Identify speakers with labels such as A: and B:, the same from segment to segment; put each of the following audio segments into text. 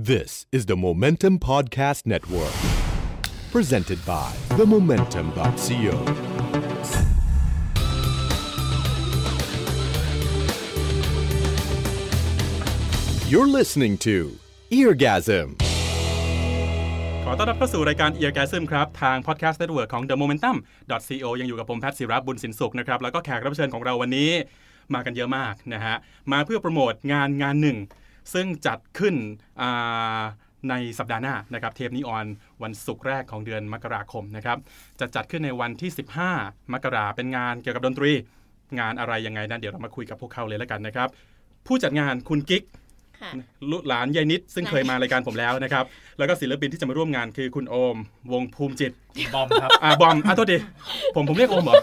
A: This is the Momentum Podcast Network, presented by themomentum.co. You're listening to Eargasm.
B: ขอต้อนรับเข้าสู่รายการ Eargasm ครับ ทาง Podcast Network ของ The Momentum co ยังอยู่กับผมแพทย์ศิรับบุญสินสุขนะครับ แล้วก็แขกรับเชิญของเราวันนี้มากันเยอะมากนะฮะ มาเพื่อโปรโมทงานงานหนึ่ง ซึ่งจัดขึ้นอ่าในสัปดาห์หน้านะครับเทปนี้ออนวันศุกร์แรกของเดือนมกราคมนะครับจะจัดขึ้นในวันที่ 15 มกราเป็นงานเกี่ยวกับดนตรี งานอะไรยังไงนะเดี๋ยวเรามาคุยกับพวกเขาเลยแล้วกันนะครับ ผู้จัดงานคุณกิ๊ก
C: ค่ะ
B: ลูกหลานยายนิด ซึ่งเคยมารายการผมแล้วนะครับ แล้วก็ศิลปินที่จะมาร่วมงานคือคุณโอม วงภูมิจิต
D: บอมครับ
B: อ่าบอมอะโทษดีผมผมเรียกโอมเหรอ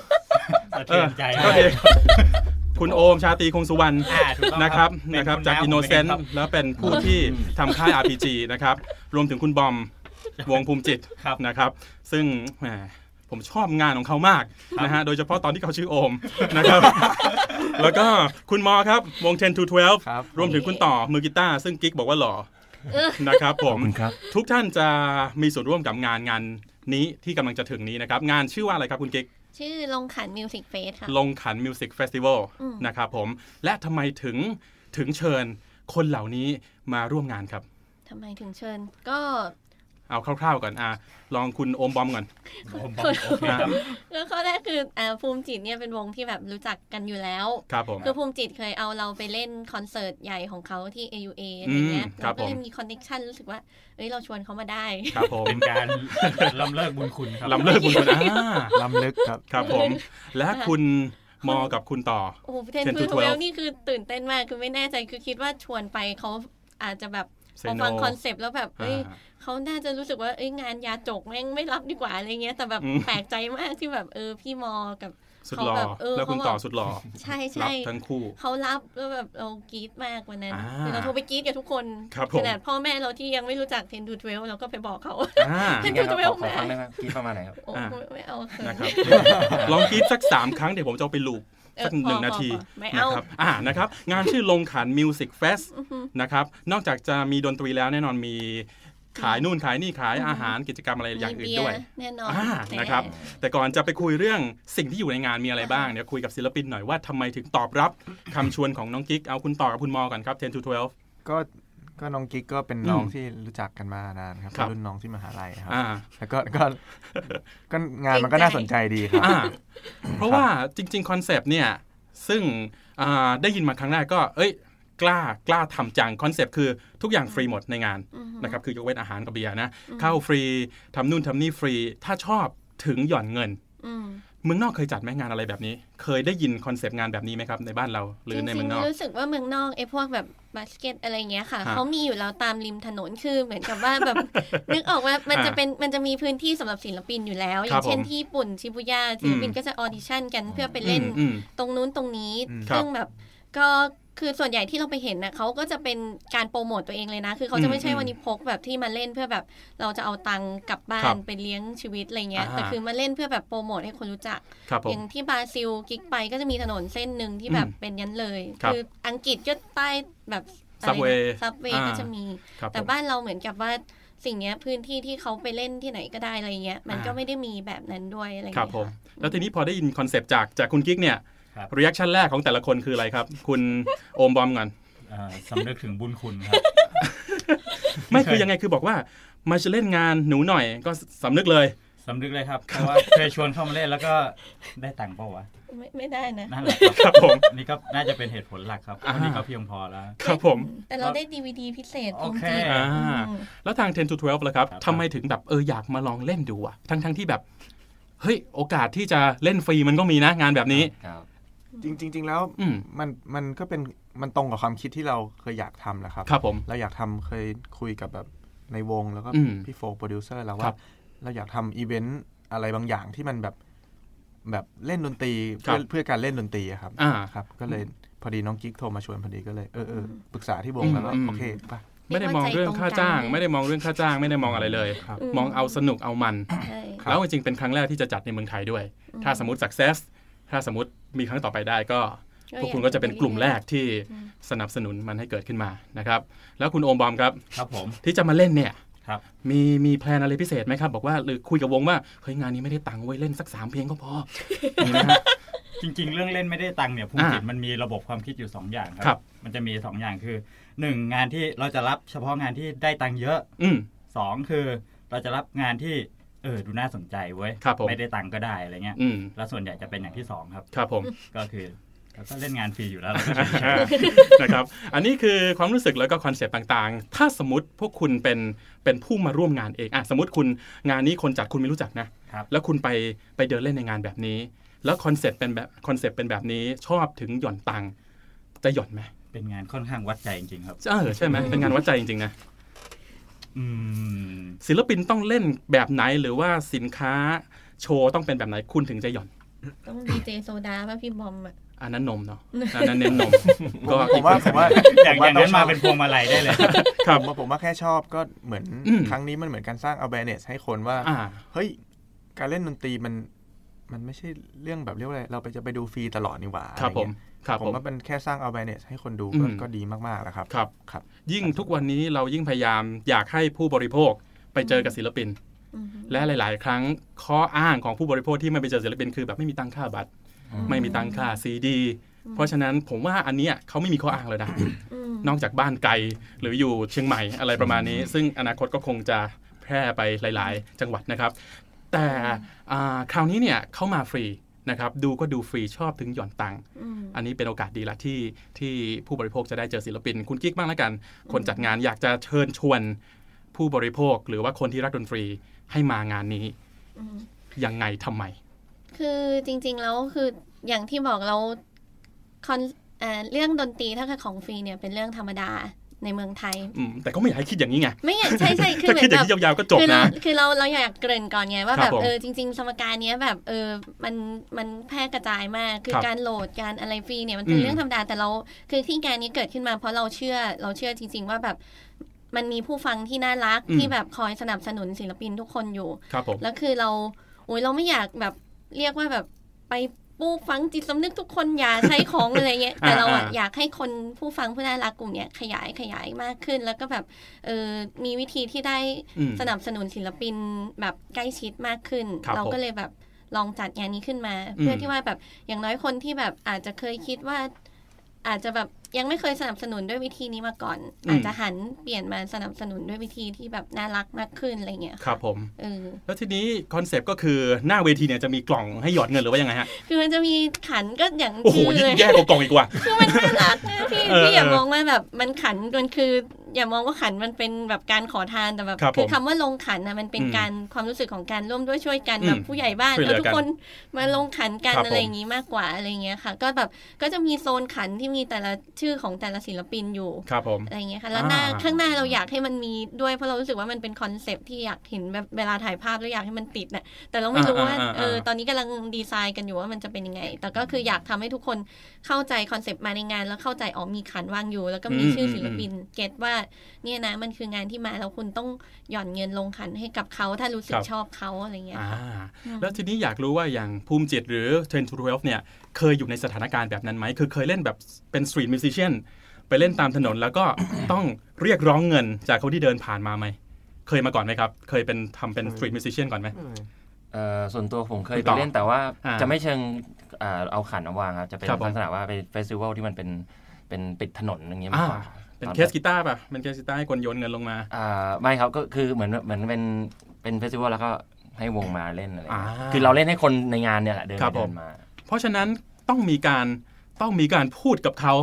D: สะเทือนใจ
B: โทษดี คุณโอมชาตรีคงสุวรรณ
D: อ่าถูกต้อง
B: นะครับ
D: เป็
B: นะครับ
D: ณ
B: จาก
D: ผม
B: อินโนเซน
D: ครั
B: ต์
D: บ
B: แล้วเป็นผู้ที่ทำค่าย RPG นะครับรวมถึงคุณบอมวงภูมิจิต
D: ครับ
B: นะครับ ซึ่งแหมผมชอบงานของเขามากนะฮะโดยเฉพาะตอนที่เขาชื่อโอมนะครับ แล้วก็คุณมอครับวง 10 to
E: ครับ
B: 12 รวมถึงคุณต่อมือกีตาร์ซึ่งกิ๊กบอกว่าหล่อนะครับผม
E: ครับ
B: ทุกท่านจะมีส่วนร่วมกับงานงานนี้ที่กำลังจะถึงนี้นะครับ งานชื่อว่าอะไรครับคุณกิ๊ก
C: ชื่อลงขัน Music Fest ค่ะ
B: ลงขัน Music Festival
C: อืม
B: นะครับผม และทำไมถึงถึงเชิญคนเหล่านี้มาร่วมงานครับ
C: ทำไมถึงเชิญ ก็
B: เอาคร่าวๆก่อนอะลองคุณโอมบอมก่อน
D: ผมบอกโอเคครับ
C: ก็ข้อแรกคืออ่าภูมิจิตเนี่ยเป็นวงที่แบบรู้จักกันอยู่แล้ว
B: ครับผม
C: คือภูมิจิตเคยเอาเราไปเล่นคอนเสิร์ตใหญ่ของเขาที่ AUA อะไรเงี้ย
B: อืมครั
C: เรา
B: บ
C: ก็เลย
B: มี
C: connection รู้สึกว่าเอ้ยเราชวนเขามาได้
B: ครับผม
D: เป็นการลำเลิกบุญคุณครับ
B: ลำเลิกบุญคุณอ่า
E: ล้ำลึกครับ
B: ครับผม และคุณมอกับคุณต่อ
C: โอ้โหเทน
B: 10
C: ทู
B: to
C: ทเวล
B: 12
C: นี่คือตื่นเต้นมากคือไม่แน่ใจคือคิดว่าชวนไปเขาอาจจะแบบพ
B: Say
C: อฟัง
B: no
C: คอนเซปต์แล้วแบบเอ้ย
B: อ่า
C: เขาน่าจะรู้สึกว่าเอ้ยงานยาจกแม่งไม่รับดีกว่าอะไรเงี้ยแต่แบบ
B: อืม
C: แปลกใจมากที่แบบเออพี่มอกับ
B: สุดหล่อ
C: เขาแบบเออ
B: แล้วคุณ
C: เขาแบบ
B: ต่อสุดหล่อ
C: ใช่
B: รั
C: ใช่
B: บทั้งคู่
C: เขารับแล้วแบบเรากรี๊ดมากวันนั้น
B: อ่า
C: คือเราโทรไปกรี๊ดกับทุกคน
B: ครับผม
C: ขนาดพ่อแม่เราที่ยังไม่รู้จัก Ten to Twelve เราก็ไปบอกเขา
B: อ่า
C: เป็น
E: ยังไงครับ
C: 12
E: ขอขอฟังได้ไหมกี่ประมาณไหนครับ
C: โอ้
B: อ่า
C: ไม่ไม่เอาเขิน
B: นะครับลองกรี๊ดสักสามครั้งเดี๋ยวผมจะเอาไป loop
C: เออ
B: สักหนึ่ง
C: พอ
B: นาที
C: พอพอไม่
B: นะ
C: เอา
B: ครับอ่านะครับ งานชื่อลงขัน Music Fest นะครับ นอกจากจะมีดนตรีแล้วแน่นอนมี ขายนู่นขายนี่ขายอาหารกิจกรรมอะไรอย่างอื่น
C: มีเบี
B: ด้วย
C: แน่นอน
B: อ่า
C: แนะ
B: ครับ แต่ก่อนจะไปคุยเรื่องสิ่งที่อยู่ในงานมีอะไรบ้างเดี๋ยวคุยกับศิลปินหน่อยว่าทำไมถึงตอบรับคำชวนของน้องกิ๊กเอาคุณต่อกับคุณมอก่อนครับ10 to 12
E: ก็ก็น้องกิ๊กก็เป็น
B: อืม
E: น้องที่รู้จักกันมานานครับ
B: ครับ
E: เป็นรุ่นน้องที่มหาลัยครับ
B: อ่า
E: แล้วก็ก็ก็งานมันก็น่าสนใจดีครับ
B: อ่าเพราะว่าจริง ๆ คอนเซปต์เนี่ยซึ่งอ่าได้ยินมาครั้งแรกก็ เอ้ย กล้ากล้าทำจังคอนเซปต์คือทุกอย่างฟรีหมดในงานนะครับคือยกเว้นอาหารกับเบียร์นะเข้าฟรีทำนู่นทำนี่ฟรี ถ้าชอบถึงหย่อนเงิน
C: อืม
B: เมืองนอกเคยจัดไหมงานอะไรแบบนี้ เคยได้ยินคอนเซปต์งานแบบนี้ไหมครับในบ้านเราหรือในเมืองนอก
C: จริงๆรู้สึกว่าเมืองนอกไอ้พวกแบบ busking อะไรเงี้ยค่ะ
B: ฮะ
C: เขามีอยู่แล้วตามริมถนนคือเหมือนกับว่าแบบนึกออกว่ามันจะ
B: อ่า
C: เป็นมันจะมีพื้นที่สำหรับศิลปินอยู่แล้วอ
B: ครั
C: ย่า
B: บ
C: งเช่น
B: ผม
C: ที่ญี่ปุ่นชิบุย่าศิลปิน
B: อืม
C: ก็จะออดิชั่นกันเพื่อไปเล่น
B: อืม
C: ตรงนู้นตรงนี้
E: อืม
B: ครับ
C: ซึ่งแบบก็ คือส่วนใหญ่ที่เราไปเห็นนะเขาก็จะเป็นการโปรโมตตัวเองเลยนะ คือเขาจะไม่ใช่
B: อืม
C: วันนี้พวกแบบที่มาเล่นเพื่อแบบเราจะเอาตังค์กลับบ้า
B: ครั
C: น
B: บ
C: ไปเลี้ยงชีวิตอะไรเงี้ย
B: อ่า
C: แต่คือมาเล่นเพื่อแบบโปรโมทให้คนรู้จัก
B: ครับผ
C: อ
B: ม
C: ย่างที่บราซิลกิ๊กไปก็จะมีถนนเส้นหนึ่งที่แบบ
B: อืม
C: เป็นย่านเลย
B: ครับ
C: ออังกฤษก็ใต้แบบ
B: Subway
C: ซับเวย์
B: อ่า
C: ก็จะมี
B: ครับ
C: แต่
B: ผม
C: บ้านเราเหมือนกับว่าสิ่งเนี้ยพื้นที่ที่เขาไปเล่นที่ไหนก็ได้อะไรเงี้ย มัน
B: อ่า
C: ก็ไม่ได้มีแบบนั้นด้วยอะไร
B: ครับ
C: เงี้ย
B: ผมแล้วทีนี้พอได้ยินคอนเซปต์จากจากคุณกิ๊กเนี่ย
D: ครับ
B: reaction แรกของแต่ละคนคืออะไรครับ คุณโอมบอมก่อน
D: อ่าสำนึกถึงบุญคุณครับ
B: ไม่คือยังไงคือบอกว่า มาจะเล่นงานหนูหน่อยก็สำนึกเลย
D: สำนึกเลยครับ เพราะว่าเคยชวนเข้ามาเล่นแล้วก็ได้ตังค์เปล่าวะ
C: ไม่ไม่ได้นะ
D: นั่นแหละครับ
B: ครับผม
D: นี่ก็น่าจะเป็นเหตุผลหลักครับ
B: อ่า
D: วันนี้ก็เพียงพอแล้ว
B: ครับผม
C: แต่เราได้ดีวดีพิเศษ
D: โอเค
C: จริงๆ
B: อ่า
C: อืม
B: แล้วทาง 10 to 12ล่ะครับ
D: ครับ
B: ทำไมถึงแบบเอออยากมาลองเล่นดูอะทั้งทั้งที่แบบ เฮ้ย โอกาสที่จะเล่นฟรีมันก็มีนะงานแบบนี้
E: ครับ จริงจริงๆแล้ว
B: อืม
E: มันมันก็เป็นมันตรงกับความคิดที่เราเคยอยากทำแหละครับ
B: ครับผม
E: เราอยากทำเคยคุยกับแบบในวงแล้วก็
B: อืม
E: พี่โฟโปรดิวเซอร์แล้ว
B: ครั
E: ว่า
B: บ
E: เราอยากทำอีเวนต์อะไรบางอย่างที่มันแบบแบบเล่นดนตรี
B: ครั
E: เพื่อบเพื่อการเล่นดนตรีอะครับ
B: อ่า
E: ครับ ก็เลยพอดีน้องกิ๊กโทรมาชวนพอดีก็เลยเออเออปรึกษาที่วง
B: อืม
E: แล้วก็
B: อืม
E: โอเคป่ะ
B: ไม่ได้มองเรื่องค่าจ้าง
C: เรียกว่าใจตรงกัน
B: ไม่ได้มองเรื่องค่าจ้าง ไม่ได้มองอะไรเลย
E: ครับ
B: มองเอาสนุกเอามัน
C: ใช่
E: ครับ
B: แล้วจริงๆเป็นครั้งแรกที่จะจัดในเมืองไทยด้วย ถ้าสมมติ success ถ้าสมมติมีครั้งต่อไปได้ก็
C: ก็
B: พวกคุณก็จะเป็นกลุ่มแรกที่
C: อืม
B: สนับสนุนมันให้เกิดขึ้นมานะครับ แล้วคุณโอมบอมครับ
D: ครับผม
B: ที่จะมาเล่นเนี่ย
D: ครับ
B: มีมีแพลนอะไรพิเศษไหมครับ บอกว่าหรือคุยกับวงว่าเฮ้ยงานนี้ไม่ได้ตังค์ไว้ยเล่นสักสามเพลงก็พอมีไหมฮะ
D: จริง ๆ เรื่องเล่นไม่ได้ตังค์เนี่ยภูมิ
B: อ่า
D: จิตมันมีระบบความคิดอยู่ 2 อย่างค
B: ครั
D: รับ มันจะมี 2 อย่างคือ 1 งานที่เราจะรับเฉพาะงานที่ได้ตังค์เยอะ
B: อืม
D: 2คือเราจะรับงานที่ เออดูน่าสนใจเว้ย
B: ครับผม
D: ไม่ได้ตังค์ก็ได้อะไรเงี้ย
B: อืม
D: แล้วส่วนใหญ่จะเป็นอย่างที่2ครับ
B: ครับผม
D: ก็คือเราก็เล่นงานฟรีอยู่แล้วเราก็เฉย
B: นะครับ อันนี้คือความรู้สึกแล้วก็คอนเซปต์ต่างๆ ถ้าสมมติพวกคุณเป็นเป็นผู้มาร่วมงานเองอะสมมติคุณงานนี้คนจัดคุณไม่รู้จักนะ
D: ๆครับ
B: แล้วคุณไปไปเดินเล่นในงานแบบนี้ แล้วคอนเซปต์เป็นแบบคอนเซปต์เป็นแบบนี้ชอบถึงหย่อนตังค์จะหย่อนไหม
D: เป็นงานค่อนข้างวัดใจจริงๆครับ
B: เออใช่ไหมเป็นงานวัดใจจริงๆนะ
D: อืม
B: ศิลปินต้องเล่นแบบไหนหรือว่าสินค้าโชว์ต้องเป็นแบบไหนคุณถึงจะหย่อน
C: ต้องดีเจโซดาป่ะพี่บอมอะ
B: อันนั้นนมเนาะอันนั้นเน้นนมก็
E: ผมว่าผมว่า
D: อย่าง
E: ผม
D: อย่างนั้น
E: ต้
D: มา
E: ชบ
D: เป็นพวงมาลัยได้เลย
B: ครั
E: ผ
B: บ
E: มว่าผมว่าแค่ชอบก็เหมือน
B: อืม
E: ครั้งนี้มันเหมือนการสร้าง awareness ให้คนว่า
B: อ่า
E: เฮ้ยการเล่นดนตรีมันมันไม่ใช่เรื่องแบบเรียกว่าอะไร เราไปจะไปดูฟรีตลอดนี่หว่า
B: ครับ
E: อะ
B: ผ
E: ไเงี้
B: ม
E: ย
B: ครับ
E: ผ
B: ผมม
E: ว่ามันแค่สร้าง awareness ให้คนดู
B: อื
E: ก็
B: ม
E: ก็ดีมากๆแล้วครับ
B: ครับ
E: ครับ
B: ยิ่งทุกวันนี้เรายิ่งพยายามอยากให้ผู้บริโภคไปเจอกับศิลปิน
C: อืม
B: และหลาย ๆ ครั้งข้ออ้างของผู้บริโภคที่ไม่ไปเจอศิลปินคือแบบไม่มีตังค่าบัตร ไม่มีตังค่าซีดีเพราะฉะนั้นผมว่าอันเนี้ยเขาไม่มีข้ออ้างเลยนะ
C: อืม
B: นอกจากบ้านไกลหรืออยู่เชียงใหม่อะไรประมาณนี้ ซึ่งอนาคตก็คงจะแพร่ไปหลาย ๆ จังหวัดนะครับ แต่อ่าคราวนี้เนี่ยเข้ามาฟรี นะครับดูก็ดูฟรีชอบถึงหย่อนตังค์
C: อืม
B: อันนี้เป็นโอกาสดีละที่ที่ผู้บริโภคจะได้เจอศิลปิน คุณกิ๊กบ้างแล้วกัน คนจัดงานอยากจะเชิญชวนผู้บริโภคหรือว่าคนที่รักดนตรีให้มางานนี้
C: อืม
B: ยังไงทำไม
C: คือจริง ๆ แล้วคืออย่างที่บอกเราคอนเอ่อเรื่องดนตรีถ้าคือของฟรีเนี่ยเป็นเรื่องธรรมดา ในเมืองไทย
B: อืมแต่ก็ไม่อยากให้คิดอย่างนี้ไง
C: ไม่อยากใช่ใช่คือ
B: ถ้า
C: เหมื
B: คิ
C: อ
B: ด
C: น
B: อย่า
C: แบ
B: ง
C: บ
B: นี้ยาวๆก็จบ
C: คือเรา
B: นะ
C: คือเราเราอยากเกริ่นก่อนไงว่า
B: ครั
C: แบบบ
B: ผม
C: เออจริง ๆ สมการเนี้ยแบบเออมันมันแพร่กระจายมากคือ
B: ครับ
C: การโหลดการอะไรฟรีเนี่ยมันเป็น
B: อืม
C: เรื่องธรรมดาแต่เราคือที่การนี้เกิดขึ้นมาเพราะเราเชื่อเราเชื่อจริง ๆ ว่าแบบมันมีผู้ฟังที่น่ารักที่แบบคอยสนับสนุนศิลปินทุกคนอยู่
B: ครับผม
C: แล้วคือเราโอ้ยเราไม่อยากแบบเรียกว่าแบบไป ปลูกฝังจิตสำนึกทุกคนอย่าใช้ของอะไรเงี้ยแต่เราอะ
B: อ่าๆ
C: อยากให้คนผู้ฟังผู้น่ารักกลุ่มเนี้ยขยายขยายมากขึ้น แล้วก็แบบเออมีวิธีที่ได้
B: อืม
C: สนับสนุนศิลปินแบบใกล้ชิดมากขึ้น
B: ครับ
C: เรา
B: ผม
C: ก็เลยแบบลองจัดงานนี้ขึ้นมา
B: อืม
C: เพื่อที่ว่าแบบอย่างน้อยคนที่แบบอาจจะเคยคิดว่าอาจจะแบบยังไม่เคยสนับสนุนด้วยวิธีนี้มาก่อน อาจจะหันเปลี่ยนมาสนับสนุนด้วยวิธีที่แบบน่ารักมากขึ้นอะไรเงี้ย
B: ครับผม
C: เออ
B: แล้วทีนี้คอนเซปต์ก็คือหน้าเวทีเนี่ยจะมีกล่องให้หยอดเงินหรือว่ายังไงฮะ
C: คือมันจะมีขันก็อย่าง
B: โอ้โห
C: ชื่อ
B: ยิ่
C: เล
B: ง
C: ย
B: แย่กว่ากล่องอีกว่า
C: คือมันน่ารักนะพี่
B: เออ
C: พี่อย่า
B: เออ
C: มองว่าแบบมันขันมันคืออย่ามองว่าขันมันเป็นแบบการขอทานแต่แบบ
B: ครับ
C: คือ
B: ผม
C: คำว่าลงขันนะมันเป็น
B: อืม
C: การความรู้สึกของการร่วมด้วยช่วยกัน
B: อืม
C: แบบผู้ใหญ่บ้าน
B: ช่วยเหลื
C: แล้
B: อ
C: วทุกคนมาลงขันกัน
B: ครับ
C: อะไรอย่างนี้มากกว่าอะไรเงี้ยค่ะ ก็แบบก็จะมีโซนขันที่มีแต่ละชื่อของแต่ละศิลปินอยู่
B: ครับผม
C: อะไรเงี้ยค่ะแล้วหน้า
B: อ่า
C: ข้างหน้าเราอยากให้มันมีด้วยเพราะเรารู้สึกว่ามันเป็นคอนเซปต์ที่อยากเห็นแบบเวลาถ่ายภาพแล้วอยากให้มันติดน่ะแต่เราไม่รู้ว่า
B: อ่าอ่าอ่า
C: เออตอนนี้กำลังดีไซน์กันอยู่ว่ามันจะเป็นยังไง แต่ก็คืออยากทำให้ทุกคนเข้าใจคอนเซปต์มาในงาน แล้วเข้าใจอ๋อมีขันวางอยู่ แล้วก็มี
B: อืม
C: ชื่ออ
B: ม
C: ศิลปิน get ว่าเนี่ยนะมันคืองานที่มาแล้วคุณต้องหย่อนเงินลงขันให้กับเขาถ้ารู้สึ
B: ค
C: ก
B: รับ
C: ชอบเขาอะไรเงี้ย
B: อ่า
C: อืม
B: แล้วทีนี้อยากรู้ว่าอย่างภูมิจิตหรือ Ten to Twelve เนี่ย เคยอยู่ในสถานการณ์แบบนั้นไหมคือเคยเล่นแบบเป็น street musician ไปเล่นตามถนนแล้วก็ต้องเรียกร้องเงินจากคนที่เดินผ่านมาไหม เคยมาก่อนไหมครับ เคยเป็นทำเป็น street musician ก่อนไหม
F: เอ่อส่วนตัวผมเคย
B: พี่
F: ไป
B: ต่อ
F: เล่นแต่ว่า
B: อ่า
F: จะไม่เชิงอ่าเอาขันมาวางครับ จะเป็น
B: ครับผม
F: ลักษณะว่าเป็น festival ที่มันเป็นเป็นปิดถนนอย่างเงี้ยมา
B: อ่าก
F: กว่า
B: เป็น
F: ตอน
B: เคสกีตาร์ป่ะเป็นเคสกีตาร์ให้คนโยนเงินลงมา
F: อ่าไม่ครับก็คือเหมือนเหมือนเป็นเป็น festival แล้วก็ให้วงมาเล่นอะไร
B: อ่า
F: เงี้ยคือเราเล่นให้คนในงานเนี่ยแหละเดิน
B: ครับ
F: ไปเดิ
B: ผม
F: นมา
B: เพราะฉะนั้นต้องมีการต้องมีการพูดกับเขา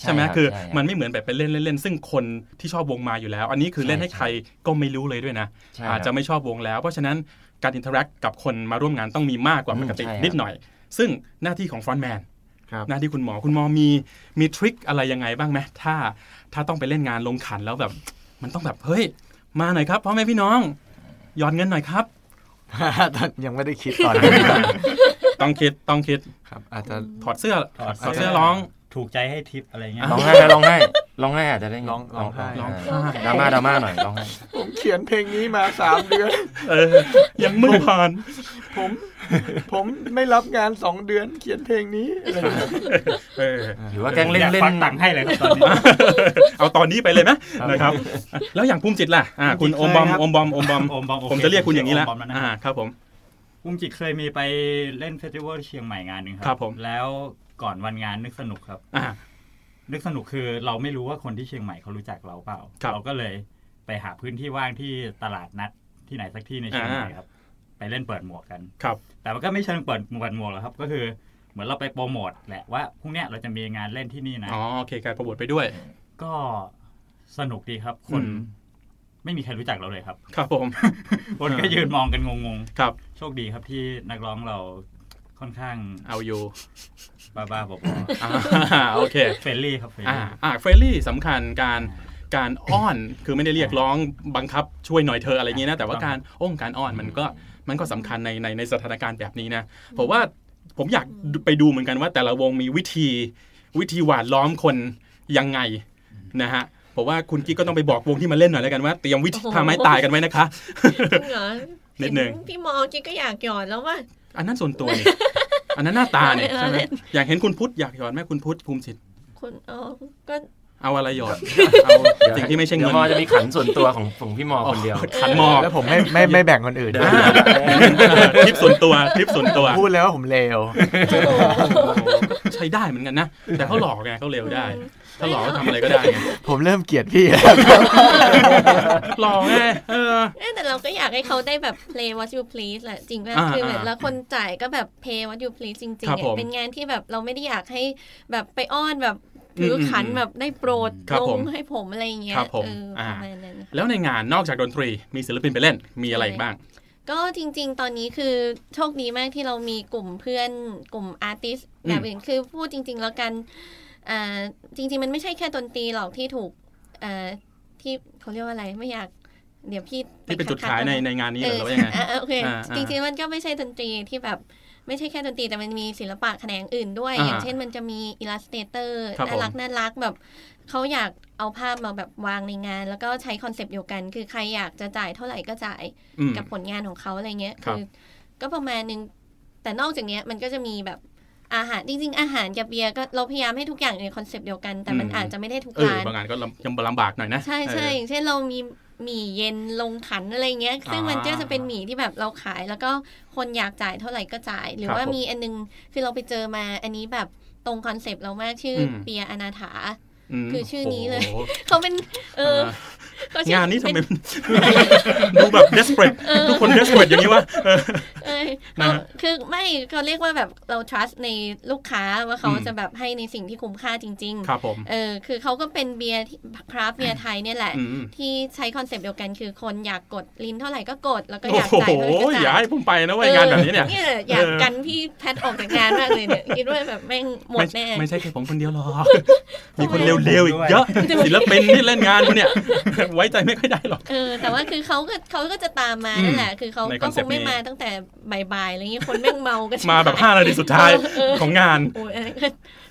B: ใช่ไหม
F: ใช่ครับ
B: คือ
F: ใช่ครับ
B: มันไม่เหมือนแบบไปเล่นเล่นๆซึ่งคนที่ชอบวงมาอยู่แล้ว อันนี้คือเล่นให้
F: ใช่
B: ใครก็ไม่รู้เลยด้วยนะ
F: ใช่
B: อาจจะ
F: ครับ
B: ไม่ชอบวงแล้ว เพราะฉะนั้นการ interact กับคนมาร่วมงานต้องมีมากกว่า
F: อืม
B: ปกติ
F: ใช่ครับ
B: นิดหน่อย ซึ่งหน้าที่ของ frontman
E: ครับ
B: หน้าที่คุณมอคุณมอมีมี trick อะไรยังไงบ้างไหมถ้าถ้าต้องไปเล่นงานลงขันแล้วแบบ มันต้องแบบเฮ้ยมาหน่อยครับพ่อแม่พี่น้องหยอดเงินหน่อยครับ
E: ตอนยังไม่ได้คิดตอนนี้
B: ต้องคิดต้องคิด
E: ครับ อาจจะ
B: ถอดเสื้อ
D: ถอด
B: ถอด
D: เสื้
B: เสื้อ
D: อ
B: ร้อง
D: ถูกใจให้ทิปอะไรเงี้ย
F: ร้องไห้นะร้องไห้ร้องไห้อาจจะได้ไร้
E: องร้องไห้
F: ร้องไห้ดราม่าดราม่าหน่อยร้องไห้
E: ผมเขียนเพลงนี้มาสามเดือน
B: เออยังไม่ผ่าน
E: ผม ผมไม่รับงานสองเดือนเขียนเพลงนี้อะไรอย่างเงี้ย
B: เออ
F: หรือว่าแกล้งเล่น
D: อยาก
F: เล่น
D: ฟังตังค์ให้เลยครับตอนนี้
B: เอาตอนนี้ไปเลยไหมนะครับ แล้วอย่างภูมิจิตล่ะอ่าคุณโอมบอมโอมบอมโอมบอม
D: โอมบอมโอเค
B: ผมจะเรียกคุณอย่างนี้ละ
D: โอมบอมแล้วนะ
B: อ่าครับผม
D: ภูมิจิตเคยมีไปเล่น festival เชียงใหม่งานหนึ่งครั
B: ครับผม
D: แล้วก่อนวันงานนึกสนุกครับ
B: อ่า
D: นึกสนุกคือเราไม่รู้ว่าคนที่เชียงใหม่เขารู้จักเราเปล่า
B: ครับ
D: เราก็เลยไปหาพื้นที่ว่างที่ตลาดนัดที่ไหนสักที่ในเชียงใหม่
B: อ่า
D: ครับ ไปเล่นเปิดหมวกกัน
B: ครับ
D: แต่มันก็ไม่เชิงเปิดหมวกหมวกหรอกครับ ก็คือเหมือนเราไปโปรโมทแหละว่าพรุ่งเนี้ยเราจะมีงานเล่นที่นี่นะ
B: อ๋อโอเคการประบทไปด้วย
D: ก็สนุกดีครับ คน
B: อืม
D: ไม่มีใครรู้จักเราเลยครับ
B: ครับผม
D: คนก็ยืนมองกันงง
B: ครับ
D: ๆโชคดีครับที่นักร้องเราค่อนข้าง
B: เอาอยู่
D: บ้าๆบอ
B: อ่าโอเค
D: ๆ friendly ครับ friendly
B: อ่าอ่า friendly สำคัญการการอ้อนคือไม่ได้เรียกร้องบังคับช่วยหน่อยเธออะไรอย่างนี้นะแต่ว่าการอ้อนการอ้อนมันก็มันก็สำคัญในในในสถานการณ์แบบนี้นะผมว่าผมอยากไปดูเหมือนกันว่าแต่ละวงมีวิธีวิธีหว่านล้อมคนยังไงนะฮะ ผมว่าคุณกิ๊กก็ต้องไปบอกวงที่มาเล่นหน่อยแล้วกันว่าเตรียมวิธี
C: โอ้โห
B: พาไม้ตายกันไว้นะคะ
C: จริงเหรอ
B: นิดนึง
C: เห็พี่มอกิ๊กก็อยากหยอดแล้วว่า
B: อันนั้นส่วนตัวนี่อันนั้นหน้าตาเนี่ย
C: เรา
B: ใช่ไหม
C: เล่น
B: อยากเห็นคุณพุทธอยากหยอดแม่คุณพุทธภูมิจิต
C: คุณอ๋อก็
B: เอาอะไรหยอด เอาสิ่งที่ไม่ใช่
F: เดี๋
B: เงิ
F: ยวนมอจะมีขันส่วนตัวของของพี่มอคนเดียว
B: ขันหมอก
E: แล้วผมไม่ไม่ไม่แบ่งคนอื่น
B: อ่าทริปส่วนตัวทริปส่วนตัว
E: พูดแล้วว่าผมเลว
B: ใช้ได้เหมือนกันนะ แต่เขาหลอกไงเขาเร็วได้ ถ้าหลอกก็ทำอะไรก็ได้ไง
E: ผมเริ่มเกลียดพี่แล้ว
B: หลอกไงเออ
C: เอ๊ะแต่เราก็อยากให้เขาได้แบบ play what you please แหละจริงป่ะ
B: อ่า
C: คือแบบ
B: อ่า
C: แล้วคนจ่ายก็แบบ pay what you please จริง
B: ครับ
C: ๆ
B: ผม
C: อะเป็นงานที่แบบเราไม่ได้อยากให้แบบไปอ้อนแบบถืออ
B: ม
C: ขันแบบได้โปรด
B: ครับ
C: ล
B: ผ
C: ง
B: ม
C: ให้ผมอะไรอย่างเงี้ย
B: ครับผม
C: เออ
B: อ่า
C: ประมาณนั้น
B: แล้วในงานนอกจากดนตรีมีศิลปินไปเล่นมีอะไรอีกบ้าง
C: ก็จริง ๆ ตอนนี้คือโชคดีมากที่เรามีกลุ่มเพื่อนกลุ่มอาร์ติส
B: อืม
C: แบบอื่นคือพูดจริง ๆ แล้วกันอ่า จริง ๆ มันไม่ใช่แค่ดนตรีหรอกที่ถูกอ่าที่เขาเรียกว่าอะไรไม่อยากเดี๋ยวพี่
B: ที่เป็นจุด
C: คั
B: ขาย
C: ๆ
B: ใน
C: แล้วะ
B: ในงานนี้
C: เอ
B: เหรอ
C: อ
B: หรือว่ายังไง
C: อะโอเค
B: อ่าอ่า
C: จริงๆมันก็ไม่ใช่ดนตรีที่แบบไม่ใช่แค่ดนตรีแต่มันมีศิลปะแขนงอื่นด้วย
B: อ่า
C: อย่างเช่นมันจะมี illustrator
B: ครับ
C: น่ารัก
B: ผม
C: น่ารักแบบเขาอยากเอาภาพมาแบบวางในงาน แล้วก็ใช้คอนเซปต์เดียวกัน คือใครอยากจะจ่ายเท่าไหร่ก็จ่าย
B: อืม
C: กับผลงานของเขาอะไรเงี้ย
B: ครับ
C: คือก็ประมาณนึงแต่นอกจากเนี้ยมันก็จะมีแบบ อาหารจริง ๆ อาหารกับเบียร์ก็เราพยายามให้ทุกอย่างอยู่ในคอนเซปต์เดียวกัน แต่มัน
B: อืม
C: อาจจะไม่ได้ทุก
B: เออ
C: ร้าน
B: บางงานก็ลำยังลำบากหน่อยนะ
C: ใช่ใช่
B: เออ
C: อย่างเช่นเรามีหมี่เย็นลงขันอะไรเงี้ย ซึ่ง
B: อ่ามั
C: มันก็จะเป็นหมี่ที่แบบเราขาย แล้วก็คนอยากจ่ายเท่าไหร่ก็จ่าย หรือ
B: ครับ
C: ว่า
B: ผม
C: มีอันนึงคือเราไปเจอมาอันนี้แบบตรงคอนเซปต์เรามากชื่อเบียร์อนาถาคือชื่อนี้เลย
B: โอ้โห
C: เขาเป็นเออเขาชื่อ งา
B: นนี้ทำไม
C: เป็
B: ดูแบบ desperate ทุกคน desperate อย่างนี้วะเออ
C: เออ
B: นะ
C: เขาคือไม่เขาเรียกว่าแบบเรา trust ในลูกค้าว่าเขา
B: อืม
C: จะแบบให้ในสิ่งที่คุ้มค่าจริง
B: ครับผม
C: ๆเออคือเขาก็เป็นเบียร์คราฟเบียร์ไทยเนี่ยแหละ
B: อืม
C: ที่ใช้คอนเซปต์เดียวกันคือคนอยากกด drink เท่าไหร่ก็กด แล้วก็
B: โอ้
C: อยาก
B: โห
C: จ่ายเท่าไหร่ก็
B: อย่า
C: จ่าย
B: ให้ผมไปนะเว้ยงานแบบนี้เนี่ย
C: อออยาก
B: เออ
C: กันพี่แพทออกจากงานมากเลยเนี่ยคิดว่าแบบแม่งหมด
B: ไม่
C: แน่
B: ไม่ใช่แค่ผมคนเดียวหรอกมีคน
C: ทำไม
B: เร็วๆอีกเยอะศิลปินที่เล่นงานคุณเนี่ยไว้ใจไม่ค่อยได้หรอก
C: เออแต่ว่าคือเขาก็เขาก็จะตามมา
B: อืม
C: นั่นแหละคือเขา
B: ใน
C: ก็
B: concept
C: คงไม่
B: นี้
C: มาตั้งแต่บ่ายๆอะไรเงี้ยคนแม่งเมากัน
B: มาแบบ5นาทีสุดท้ายของงาน
C: โอ้ยอันนั้นก็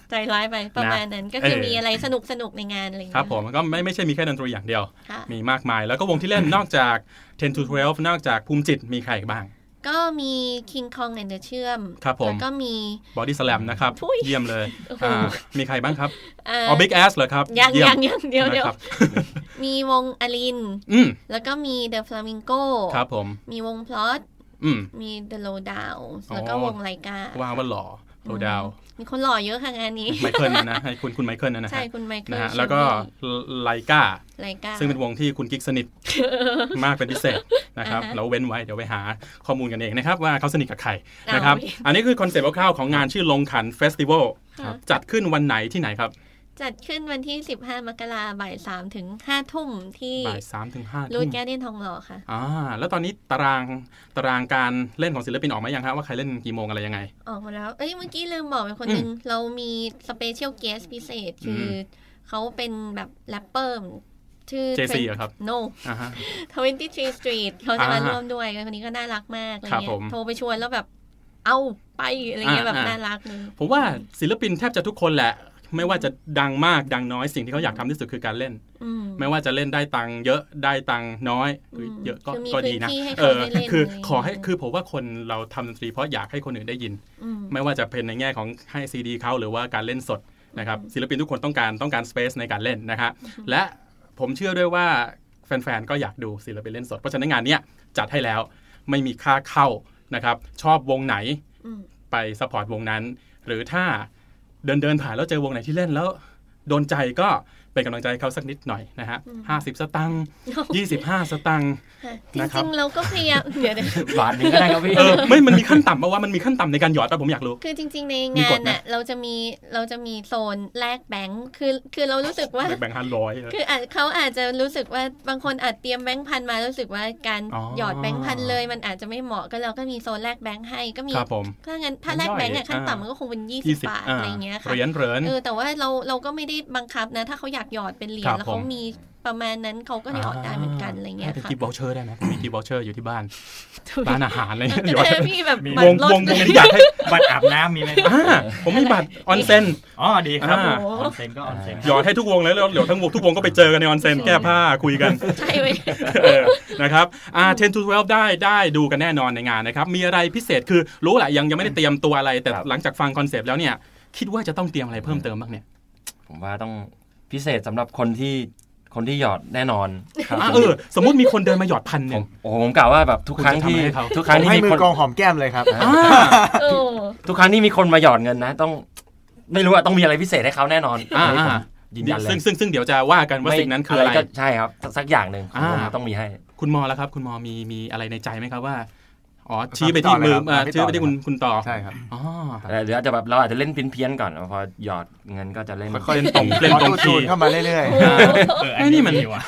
C: ใจร้ายไปประมาณนั้นก็คือ
B: เออ
C: มีอะไรสนุกสนุกๆในงานอะไรเงี้ย
B: ครับผมก็ไม่ไม่ใช่มีแค่ดนตรีอย่างเดียว
C: ค่ะ
B: มีมากมาย แล้วก็วงที่เล่นนอกจาก 10 to 12 นอกจากภูมิจิตมีใครอีกบ้าง
C: ก็มี King Kong and the เชื่อม
B: ครับผม
C: แล้วก็มี
B: Body Slam นะครับ
C: ทุย
B: เยี่ยมเลย
C: โอ้โห
B: อ่ามีใครบ้างครับ
C: เอ่อ
B: อ๋อ Big Ass เหรอครับ
C: ยัง
B: เยี่
C: ยังยังเดี๋ยวเดี๋ยว
B: นะครับ
C: มีวงอลิน
B: อืม
C: แล้วก็มี The Flamingo
B: ครับผม
C: มีวงพลอต
B: อืม
C: มี The Low Down
B: อ๋อ
C: แล้วก็วงไลกา
B: ว่าว่าหล่อ โลดาว
C: มีคนหล่อเยอะค่ะงานนี้
B: ไมเคิลนะให้คุณคุณไมเคิลนะนะ
C: ใช่
B: ฮะ
C: คุณไมเคิล
B: นะฮะ
C: ชิ
B: แล้วก็ไลกา
C: ไลกา
B: ซึ่งเป็นวงที่คุณกิ๊กสนิทมากเป็นพิเศษนะครับ
C: อ่าฮะ
B: เราเว้นไว้เดี๋ยวไปหาข้อมูลกันเองนะครับ ว่าเขาสนิทกับใคร
C: อ่า
B: นะครับ
C: โอเค
B: อันนี้คือคอนเซปต์คร่าวๆของงานชื่อลงขัน festival
C: ครับ
B: จัดขึ้นวันไหนที่ไหนครับ
C: จัดขึ้นวันที่ 15 มกราบ่าย3ถึง5ทุ่มที่
B: บ่ายสามถึงห้า
C: รู
B: ทุ่
C: ด
B: ม
C: แกเดนทองหล่อค่ะ
B: อ่าแล้วตอนนี้ตารางตารางการเล่นของศิลปินออกมายังครับว่าใครเล่นกี่โมงอะไรยังไง
C: ออกมาแล้ว เอ้ยเมื่อกี้ลืมบอกไปคนหนึ่งเรามี special guest พิเศษคืออเขาเป็นแบบแรปเปอร์ชื่อ
B: JC เหรอครับ
C: no
B: อ่าฮะ
C: 23 Street เขาจะมา
B: อ่าฮะ
C: ร่วมด้วยคนนี้ก็น่ารักมากอะไร
B: ครับ
C: เงี้
B: ผ
C: ย
B: ม
C: โทรไปชวนแล้วแบบเอาไปอะไรเงี้ย
B: อ่า
C: แบบ
B: อ่า
C: น่ารักเลย
B: ผมว่าศิลปินแทบจะทุกคนแหละ ไม่ว่าจะดังมากดังน้อยสิ่งที่เขาอยากทำที่สุดคือการเล่น
C: อืม
B: ไม่ว่าจะเล่นได้ตังค์เยอะได้ตังค์น้อยหรือ
C: ม
B: เยอะก็
C: คือมี
B: ก็ดีนะ
C: พื้นที่ให้
B: เอ
C: เขา
B: อ
C: ได้เล่น
B: คือ
C: อะไรอย่างเงี้ย
B: ขอให้คือผมว่าคนเราทำดนตรีเพราะอยากให้คนอื่นได้ยิน
C: อืม
B: ไม่ว่าจะเป็นในแง่ของให้ซีดีเขาหรือว่าการเล่นสดนะครับศิลปินทุกคนต้องการต้องการสเปซในการเล่นนะฮะและผมเชื่อด้วยว่าแฟนๆก็อยากดูศิลปินเล่นสด เพราะฉะนั้นงานเนี้ยจัดให้แล้วไม่มีค่าเข้านะครับ ชอบวงไหน
C: อืม
B: ไปสปอร์ตวงนั้น หรือถ้า เดินเดินผ่านแล้วเจอวงไหนที่เล่นแล้ว โดนใจก็ เป็นกำลังใจให้เขาสักนิดหน่อยนะฮะห้าสิบสตังค์ยี่สิบห้าสตังค์
C: ค่ะจ
B: นะครับ
C: ริงๆเราก็พยายามเดี๋ยวเดี๋ยว
F: บาทหนึงก็ได้ครับพี่
B: เออไม่มันมีขั้นต่ำปะว่ามันมีขั้นต่ำในการหยอดป่ะผมอยากรู้
C: คือจริง ๆ ใน
B: มี
C: งาก
B: ฎ
C: น
B: ไหม
C: น่ะเราจะมีเราจะมีโซนแลกแบงค์คือคือเรารู้สึกว่า
B: แบ่งห้าร้อย
C: คืออาจเขาอาจจะรู้สึกว่าบางคนอาจเตรียมแบงค์พันมารู้สึกว่าการ
B: อ๋อ
C: หยอดแบงค์พันเลย มันอาจจะไม่เหมาะก็เราก็มีโซนแลกแบงค์ให้ก็มี
B: ครับผม
C: ถ้างั้นถ้าแลกแบงค์อะขั้นต่ำมันก็คงเป็นยี่สิ
B: ยี่
C: บ
B: สิบบา
C: ท
B: อ่า
C: อะไรอย่างเงี้ยค่ะ
B: เหรียญเหรียญ
C: เออแต่ว่าเราเราก็ไม่ได้บังคับนะถ้าเขาอยากหยอดเป็นเหรีย
B: ครั
C: ญ
B: บ
C: แล้วเขา
B: ผม
C: มีประมาณนั้นเขาก็หยอดได้เหมือนกันอะไรเงี้ย
B: เป็น
C: ค่ะ
B: gift voucher ได้ไหมผมมี gift voucher อยู่ที่บ้านร้านอาหารอะไรเงี้ยหยอด
C: แต่พี่แบบ
D: มี
C: บั
B: ว
C: ต
B: ง
C: รลด
B: วงวงนี้อยากให้
D: บัตรอาบน้ำมีไหมครับ
B: อ่าผมมีบัตรออนเซ็น
D: อ๋อดีครับ
B: อ่า
D: ออนเซ็นก็ออนเซ็น
B: หยอดให้ทุกวงเลยแล้วเดี๋ยวทั้งวงทุกวงก็ไปเจอกันในออนเซ็นแก้ผ้าคุยกัน
C: ใช่ไหม
B: เออนะครับอ่า10 to 12ได้ได้ดูกันแน่นอนในงานนะครับมีอะไรพิเศษคือรู้แหละยังยังไม่ได้เตรียมตัวอะไรแต่
F: ครับ
B: หลังจากฟังคอนเซปต์แล้วเนี่ยคิดว่าจะต้องเตรียมอะไรเพิ่มเติมบ้างเนี่ย
F: ผมว่าต้อง พิเศษสำหรับคนที่คนที่หยอดแน่นอนครับ
B: อะเออสมมติมีคนเดินมาหยอดพันห
F: ผ
B: นึ่
F: ม
B: ง
F: โอ้โหผมกล่าวว่าแบบทุกครั้งที่
B: คุณจะทำให้เขา
F: ทุกค
E: ผ
F: รั้ง
E: ม
F: ที่
E: ให้
F: มี
E: มื
F: ค
E: อนกองหอมแก้มเลยครับ
B: อ่า
C: โอ้
F: ทุกครั้งที่มีคนมาหยอดเงินนะ ต้องไม่รู้ว่าต้องมีอะไรพิเศษให้เขาแน่นอน
B: อ่า
F: นนี้ผม
B: อ่า
F: ยืนยันเลย
B: ซึ่งซึ่งซึ่งเดี๋ยวจะว่ากันว่าสิ่งนั้นคืออะไร
F: ก็ใช่ครับสักสักอย่างหนึ่ง
B: อ่า
F: ผมต้องมีให้
B: คุณมอแล้วครับ คุณมอมีมีอะไรในใจไหมครับว่า อ๋อชี้ไปที่
E: ต่อเลย
B: มือ
E: ครับ
B: อ่า
E: พี่
B: ชี้ไป
E: ต่อ
B: ที่คุณ
E: เลยครับ
B: คุณต่อ
E: ใช่ครับ
B: อ๋อ
F: แต่เดี๋ยวอาจจะแบบเราอาจจะเล่นเพี้ยนๆก่อนพอหยอดเงินก็จะเล่น
E: ค่อย
B: เล่นตรงเล่นตรง
E: ออโต้
B: คี
E: จู
B: ย์
E: นเข้ามาเรื่อย
B: อ่า
D: เออ
B: ไอ้นี่มัน
D: ดีว่ะ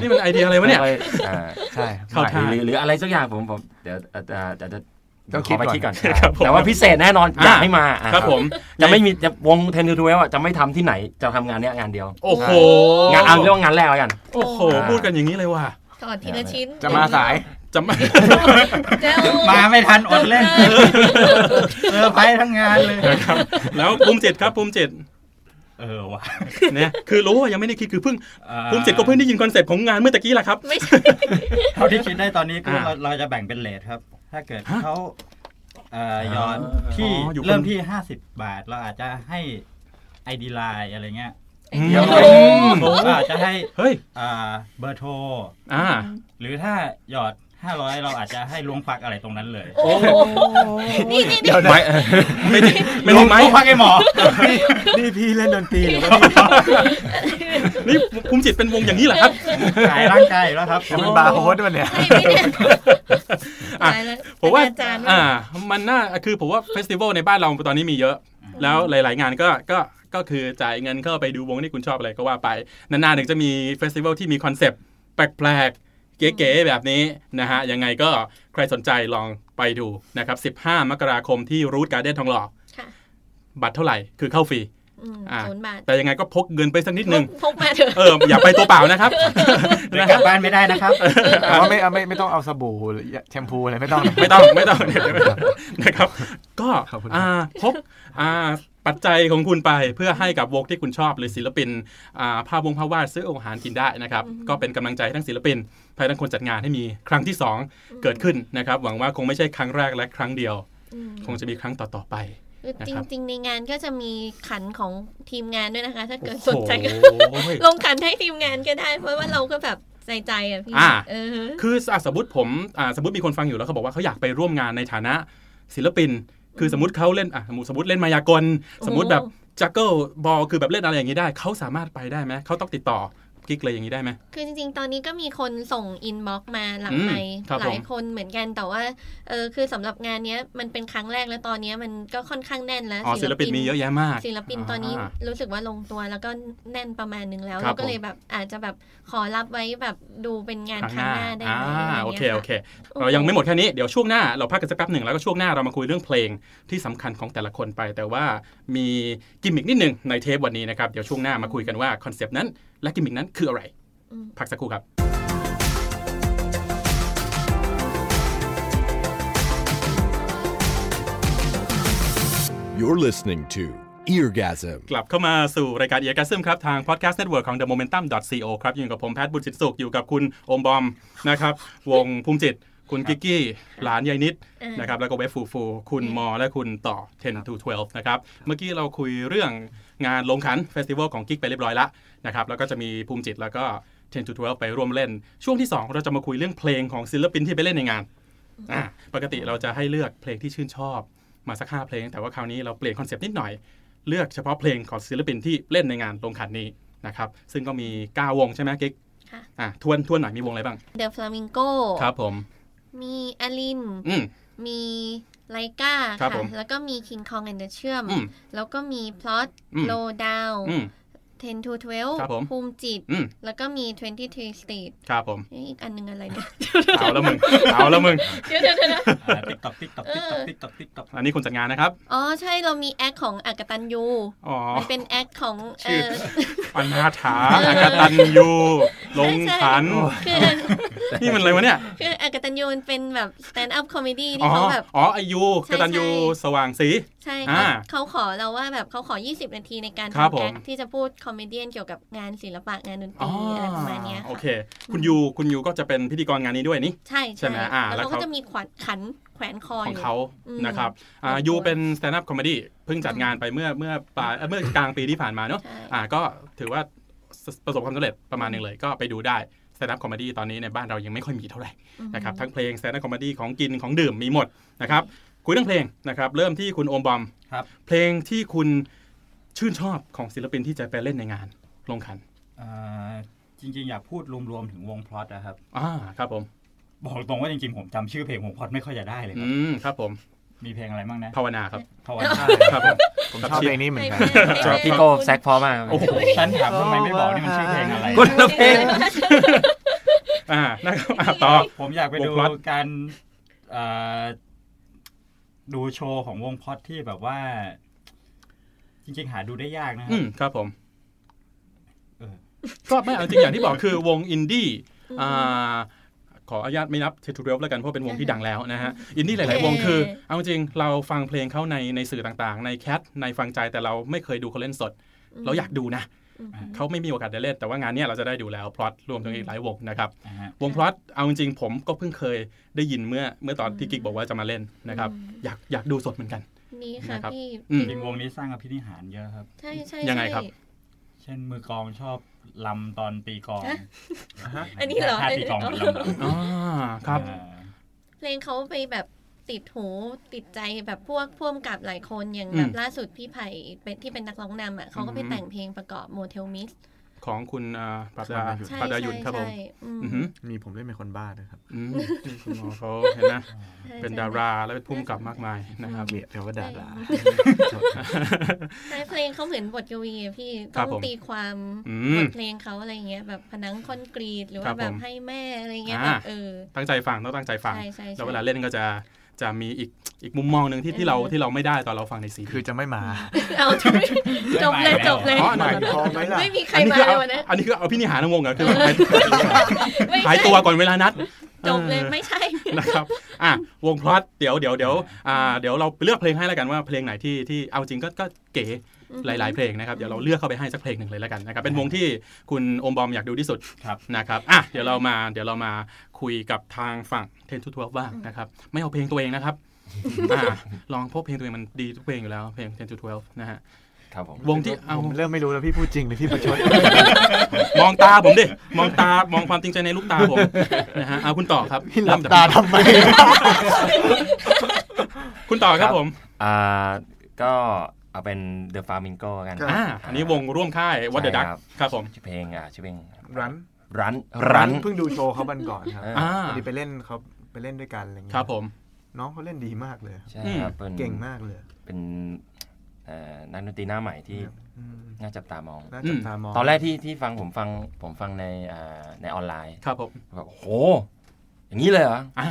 B: นี่มันไอเดียอะไรวะเนี่ย
F: ค่ออ่า
E: ๆใช่
B: เข้าท่า
F: หรือหรืออะไรสักอย่างผมผมเดี๋ยวอาจจะจะจะ
E: ต้อง
F: ข
E: คิด
F: อไป
E: ก่อน
F: คิดก่อน
B: ครับผม
F: แต่ว่าพิเศษแน่นอนอยากให้มาอะ
B: ครับผม
F: จะไม่มีจะวงเทนทูเวลจะไม่ทำที่ไหนจะทำงานเนี้ยงานเดียว
B: โอ้โห
F: งานเอาเรียกว่างานแรกแล้วกัน
B: โอ้โห พูดกันอย่างนี้เลยว่ะ
C: ก่อนทีละชิ้น
E: จะมาสาย
B: จะไม่
C: จะเอ
D: มาไม่ทันอดเล่นเซอร์ไพรส์ทั้งงานเลย
B: นะครับ แล้วภูมิจิตครับภูมิจิต
D: เออว่ะ
B: เนี่ยคือรู้ว่ายังไม่ได้คิดคือเพิ่ง
D: อ่า
B: ภูมิจิตก็เพิ่งได้ยินคอนเซ็ปต์ของงานเมื่อตะกี้แหละครับ
C: ไม่ใช่
D: เท่าที่คิดได้ตอนนี้คือ
B: อ่า
D: เราเราจะแบ่งเป็นเรตครับ ถ้าเกิด
B: ฮะ
D: เขาเอ่อยอดที่
B: อ๋ออยู่คน
D: เริ่มที่50บาท เราอาจจะให้ไอดีไลน์อะไรเงี้ย
B: อืม
C: เดี๋ยว
B: โอ้โห
D: ก็อาจจะให้
B: เฮ้ย
D: อ่าเบอร์โทร
B: อ่า
D: หรือถ้าหยอด 500เราอาจจะให้ลวงพักอะไรตรงนั้นเลย
C: โอ้โหนี่นี่นี่
E: เดี๋ยวนะ
B: ไม่ไม่ได้ไม่ได้ไหม
D: ลวงพักไอ้หมอ
E: นี่พี่เล่นดนตรีหรือว่าพี่
B: นี่ภูมิจิตเป็นวงอย่างนี้เหรอครับ
D: ขายร่างกายอยู่แล้วครับ
E: จะเป็นบาร์โฮสด้วยเนี่ย
C: ใช่ไหมเนี่ย
B: อะ
C: ตายแล้ว
B: ผมว่า
C: อาจารย์
B: อ่า มันน่าคือผมว่าเฟสติวัลในบ้านเราตอนนี้มีเยอะ แล้วหลาย ๆ งานก็ก็ก็คือจ่ายเงินเข้าไปดูวงที่คุณชอบอะไรก็ว่าไป นานๆถึงจะมี festival ที่มีคอนเซปต์แปลกๆ เก๋ๆแบบนี้นะฮะยังไงก็ใครสนใจลองไปดูนะครับ 15 มกราคมที่ Root Garden ทองหล่อ
C: ค่ะ
B: บัตรเท่าไหร่คือเข้าฟรี
C: อืม
B: อ่า
C: ศูนย์บาท
B: แต่ยังไงก็พกเงินไปสักนิดนึง
C: พกมาเถอะ
B: เอออย่าไปตัวเปล่านะครับ
D: เดี๋ยวกลับบ้านไม่ได้นะครับ
E: แต่ว่าไม่เอาไม่ไม่ต้องเอาสบู่หรือแชมพูอะไรไม่ต้องนะ
B: ไม่ต้องไม่ต้องนะครับ ก็
E: ขอบคุณ
B: อ่าพกอ่า ปัจจัยของคุณไปเพื่อให้กับวงที่คุณชอบหรือศิลปินอ่าภาพวงภาพวาดซื้ออาหารกินได้นะครับก็เป็นกำลังใจให้ทั้งศิลปินภายทั้งคนจัดงานให้มีครั้งที่ 2 เกิดขึ้นนะครับ หวังว่าคงไม่ใช่ครั้งแรกและครั้งเดียว
C: อืม
B: คงจะมีครั้งต่อๆไป
C: คือ
B: นะ
C: จ
B: ครับ
C: ริงๆ ในงานก็จะมีขันของทีมงานด้วยนะคะ ถ้าเกิดสนใจก็
B: โอ้โห
C: ลงขันให้ทีมงานก็ได้ เพราะว่าเราก็แบบใจใจอะพี่
B: อ่า
C: เออ
B: คืออะสมมติผมอ่าสมมติมีคนฟังอยู่แล้วเขาบอกว่าเขาอยากไปร่วมงานในฐานะศิลปิน คือสมมติเขาเล่นอะสมมติสมมติเล่นมายากล สมมติแบบ juggle ball คือแบบเล่นอะไรอย่างนี้ได้ เขาสามารถไปได้ไหมเขาต้องติดต่อ กิ๊กเลยอย่างนี้ได้ไหม
C: คือจริงๆ ตอนนี้ก็มีคนส่ง inbox มาหลัง
B: อืม
C: ไมค์
B: ครับ
C: หลาย
B: ผม
C: คนเหมือนกันแต่ว่าเออคือสำหรับงานเนี้ยมันเป็นครั้งแรกแล้วตอนเนี้ยมันก็ค่อนข้างแน่นแล้ว
B: อ๋อศิลปินมีเยอะแยะมาก
C: ศิลปินตอนนี้
B: อ่า
C: รู้สึกว่าลงตัวแล้วก็แน่นประมาณนึงแล้ว
B: ครับ
C: เราก็เลยแบบอาจจะแบบขอรับไว้แบบดูเป็นงาน
B: ครั้ง
C: ค
B: ห
C: รั้ง
B: น้า
C: หน้าได้
B: อ่า
C: ไหมะไร
B: โอ
C: งี้ย
B: เคโอเค
C: ค่ะ
B: เรายังไม่หมดแค่นี้เดี๋ยวช่วงหน้าเราพักกันสักแป๊บหนึ่งแล้วก็ช่วงหน้าเรามาคุยเรื่องเพลงที่สำคัญของแต่ละคนไป แต่ว่ามีกิมมิกนิดหนึ่งในเทปวันนี้นะครับเดี๋ยวช่วงหน้ามาคุยกันว่าคอนเซปต์นั้น และกิมมิกนั้นคืออะไร
C: อืม
B: พักสักครู่ครับ
A: You're listening to Eargasm
B: กลับเข้ามาสู่รายการ Eargasm ครับ ทาง Podcast Network ของ The Momentum co ครับอยู่กับผมแพทย์บุญสิทธิสุขอยู่กับคุณโอมบอมนะครับ วงภูมิจิต คุณกิกกี้ หลานยายนิด
C: เออ
B: นะครับ แล้วก็เวฟฟูฟู คุณมอ และคุณต่อ 10 to 12 นะครับ เมื่อกี้เราคุยเรื่องงานลงขัน festival ของกิกไปเรียบร้อยละ นะครับแล้วก็จะมีภูมิจิตแล้วก็10 to 12 ไปร่วมเล่น ช่วงที่ 2 เราจะมาคุยเรื่องเพลงของศิลปินที่ไปเล่นในงานอ่าปกติเราจะให้เลือกเพลงที่ชื่นชอบ มาสักห้าเพลง แต่ว่าคราวนี้เราเปลี่ยนคอนเซปต์นิดหน่อย เลือกเฉพาะเพลงของศิลปินที่เล่นในงานลงขันนี้นะครับซึ่งก็มี 9 วงใช่ไหมกิ๊ก
C: ค่ะ
B: อะทวนทวนหน่อยมีวงอะไรบ้าง
C: The Flamingo
B: ครับผม
C: มีอลิน
B: อืม
C: มีไลกา
B: ครับ
C: ค่ะ
B: ผม
C: แล้วก็มี King Kong and the เชื่อม
B: อืม
C: แล้วก็มี Plot
B: อืม
C: Low Down
B: อืม
C: 10 to
B: ครับผม
C: 12ภูมิจิต
B: อืม
C: แล้วก็มี 23 Street
B: ครับผม
C: เอ้ยอีกอันหนึงอะไรเนี่ย
B: เอาแล้วมึง เอาแล้วมึง
C: เดี๋ยวเดี๋ยวเดี๋ยวนะ
D: ติ๊กต็อกติ๊กต็อกติ๊กต็อกติ๊กต็อกติ๊กต็อก
B: อันนี้คุณจัดงานนะครับ
C: อ๋อ ใช่เรามี act ของอากตัญญู
B: อ๋อ
C: มันเป็น act ของเอ
B: ชื่อ
C: อ
B: อนาถาอากตัญญูลงขัน
C: คือ
B: นี่มันอะไรวะเนี่ย
C: คืออากตัญญูมันเป็นแบบ stand up comedy
B: อ๋อ
C: ที่เขาแบบ
B: อ๋ออายุ
C: ใช่
B: กตัญญู
C: ใช่
B: สว่างศรี
C: ใช่
B: อ่า
C: เขาเขาขอเราว่าแบบเขาขอ 20 นาทีในการ
B: ครับ
C: ทำ act
B: ผม
C: ที่จะพูด comedian เกี่ยวกับงานศิลปะงานดนต
B: อ๋อ
C: รีอะไรประมาณเนี้ย
B: โอ
C: ค่ะ
B: เค คุณยูคุณยูก็จะเป็นพิธีกรงานนี้ด้วยนี่
C: ใช่
B: ใช่ไหมอ่า
C: แล้ว
B: แล้ว
C: เขา
B: เขา
C: ก็จะมีขวัญขันแขวนคอ
B: ข
C: อ
B: อง
C: ยู่
B: เขา
C: อืม
B: นะครับอ่า
C: เป็น
B: ยู
C: ตัว
B: เป็น stand up comedy เพิ่งจัดงานไปเมื่อเมื่อปลายเอ่อเมื่อกลางปีที่ผ่านมาเนอะ
C: ใช่
B: อ่าก็ถือว่าประสบความสำเร็จประมาณหนึ่งเลยก็ไปดูได้ stand up comedy ตอนนี้ในบ้านเรายังไม่ค่อยมีเท่าไหร่นะครับทั้งเพลง stand up comedy ของกินของดื่มมีหมดนะครับคุยเรื่องเพลงนะครับเริ่มที่คุณโอมบอม
D: ครับ
B: เพลงที่คุณ ชื่นชอบของศิลปินที่จะไปเล่นในงานลงขัน
D: อ่าจริงๆ อยากพูดรวมๆถึงวงพลอตนะครับ
B: อ่าครับผม
D: บอกตรงว่าจริงๆ ผมจำชื่อเพลงวงพลอตไม่ค่อยจะได้เลยค
B: อื
D: รับ
B: มครับผม
D: มีเพลงอะไรบ้างนะ
B: ภาวนาครับ
D: ภาวนา
B: ครับผม
E: ผมชอบเพลงนี้เหมือนกัน
C: ให้แม่
F: พี่โก้แซกพอมากครับ
B: โอ้โห
D: ฉันถามทำไมไม่บอกนี่มันชื่อเพลงอะไร
F: คนละเพลง
B: อ่านะครับอ่าต่อ
D: ผมอยากไปดู
B: วงพลอต
D: การเอ่อดูโชว์ของวงพลอตที่แบบว่า จริงๆหาดูได้ยากนะค
B: อื
D: รับ
B: มครับผม
D: เออ
B: ก็ไม่เอาจริงอย่างที่บอกคือวงอินดี้อ่าขออนุญาตไม่นับเททูเรลแล้วกันเพราะเป็นวงที่ดังแล้วนะฮะอินดี้หลาย ๆ วงคือ เอาจริงเราฟังเพลงเขาในในสื่อต่างๆ ใน Cat ในฟังใจแต่เราไม่เคยดูเขาเล่นสด เราอยากดูนะ
C: อืม
B: เขาไม่มีโอกาสได้เล่นแต่ว่างานเนี้ยเราจะได้ดูแล้วพลอตรวมถึงอีกหลายวงนะครับ
D: นะฮะ
B: วงพลอตเอาจริงๆผมก็เพิ่งเคยได้ยินเมื่อเมื่อตอนที่กิ๊กบอกว่าจะมาเล่นนะครับ อยากอยากดูสดเหมือนกัน
C: นี่ค่ะ
B: นะครับ
C: พี่
B: อืม
D: จริงวงนี้สร้างอภินิหารเยอะครับ
C: ใช่ใช่
B: ยังไงครับ
C: ใช่
D: เช่นมือกลองชอบลำตอนตีกลอง
C: ฮะอันนี้เหรอ
D: ท่าตีกลองเหมือนลำแบบ
B: อ่าครับ
D: เออ
C: เพลงเขาไปแบบติดหูติดใจแบบพวกพ่วงกับหลายคนอย่าง
B: อืม
C: แบบล่าสุดพี่ไผ่เป็นที่เป็นนักร้องนำอะเขาก็ไป
B: อืม
C: แต่งเพลงประกอบโมเทลมิส
B: ของคุณอ่าปราบดา
C: ใช่
B: ปราบดา
C: ใช่
B: ยุนครับผม
C: ใช่อืม
B: อือหือ
E: มีผมเล่นเป็นคนบ้าด้วยครับ
B: อืมคุณหมอเขาเห็นนะ
C: ใช่
B: เป็น
C: ใช่
B: ดาราแล้วเป็นผู้กำกับมากมายนะครับ
E: เกลียดเดี๋ยวก็ด่าด่า
C: ใช่เพลงเขาเหมือนบทกวีอะพี่
B: ครั
C: ต้
B: บ
C: อง
B: ผม
C: ตีความ
B: อื
C: บ
B: ม
C: ทเพลงเขาอะไรเงี้ยแบบผนังคอนกรีตหรือ
B: ครั
C: ว่า
B: บ
C: แบบ
B: ผม
C: ให้แม่อะไรเงี้ย
B: อ่า
C: แบบเออ
B: ตั้งใจฟังต้องตั้งใจฟัง
C: ใช่ใช่ใช่
B: แล้วเวลาเล่นก็จะ จะมีอีกอีกมุมมองหนึ่งที่ที่เรา
C: เออ
B: ที่เราไม่ได้ตอนเราฟังในซีดี
E: คือจะไม่มา
C: เอาจบจบเลยจบเลย
B: อ๋อนั่น
E: พอไหมล่ะ
C: ไม่มีใคร
B: อันนี้
C: มา
B: คือ
C: เล
B: เอา
C: ยวันนั้น
B: อันนี้คือเอาพี่นิหารทั้งวงเหรอคือแบบ
C: ไม่
B: หาย
C: ใช่
B: ตัวก่อนเวลานัด
C: จบเลย
B: ออ
C: ไม่ใช่
B: นะครับอะวงพลอตเดี๋ยวเดี๋ยวเดี๋ยวอ่าเดี๋ยวเราเลือกเพลงให้แล้วกันว่าเพลงไหนที่ที่เอาจริงก็ก็เก๋ หลาย ๆ เพลงนะครับ เดี๋ยวเราเลือกเข้าไปให้สักเพลงหนึ่งเลยแล้วกันนะครับ เป็นวงที่คุณโอมบอมอยากดูที่สุด
D: ครับ
B: นะครับ อะ เดี๋ยวเรามา เดี๋ยวเรามาคุยกับทางฝั่ง10 to 12บ้างนะครับ ไม่เอาเพลงตัวเองนะครับอ่าลองเพราะเพลงตัวเองมันดีทุกเพลงอยู่แล้วเพลง10 to 12นะฮะ
F: ครับผม
B: วงที่เอา
E: ผมเริ่มไม่รู้แล้วพี่พูดจริงหรือพี่ประชด
B: มองตาผมดิมองตามองความจริงใจในลูกตาผมนะฮะเอาคุณต่อครับ
E: พี่หลับ
B: เริ่มจก
E: ตาทำไม
B: คุณต่อครับผม
F: อ่าก็ เอาเป็น The Flamingo กัน
E: ครับ
B: อ่าอันนี้วงร่วมค่าย What the
F: ใช่
B: Duck
F: ครับ
B: ครับผม
F: ชื่อเพลงอะชื่อเพลง
E: รัน
F: รันรัน
E: เพิ่งดูโชว์เขาบันก่อนครับ
F: อ่า
E: พอดีไปเล่นเขาไปเล่นด้วยกันอะไรเงี้ย
B: ครับผม
E: น้องเขาเล่นดีมากเลย
F: ใช่ครับเป็น
E: เก่งมากเลย
F: เป็นเอ่อนักดนตรีหน้าใหม่ที่
E: อืม
F: น่าจับตามอง
E: น่าจับตามอง
F: ตอนแรกที่ที่ฟังผมฟังผมฟังในอ่าในออนไลน์
B: ครับผม
F: แบบโห อย่างนี้เลยเหรอ
B: อ่า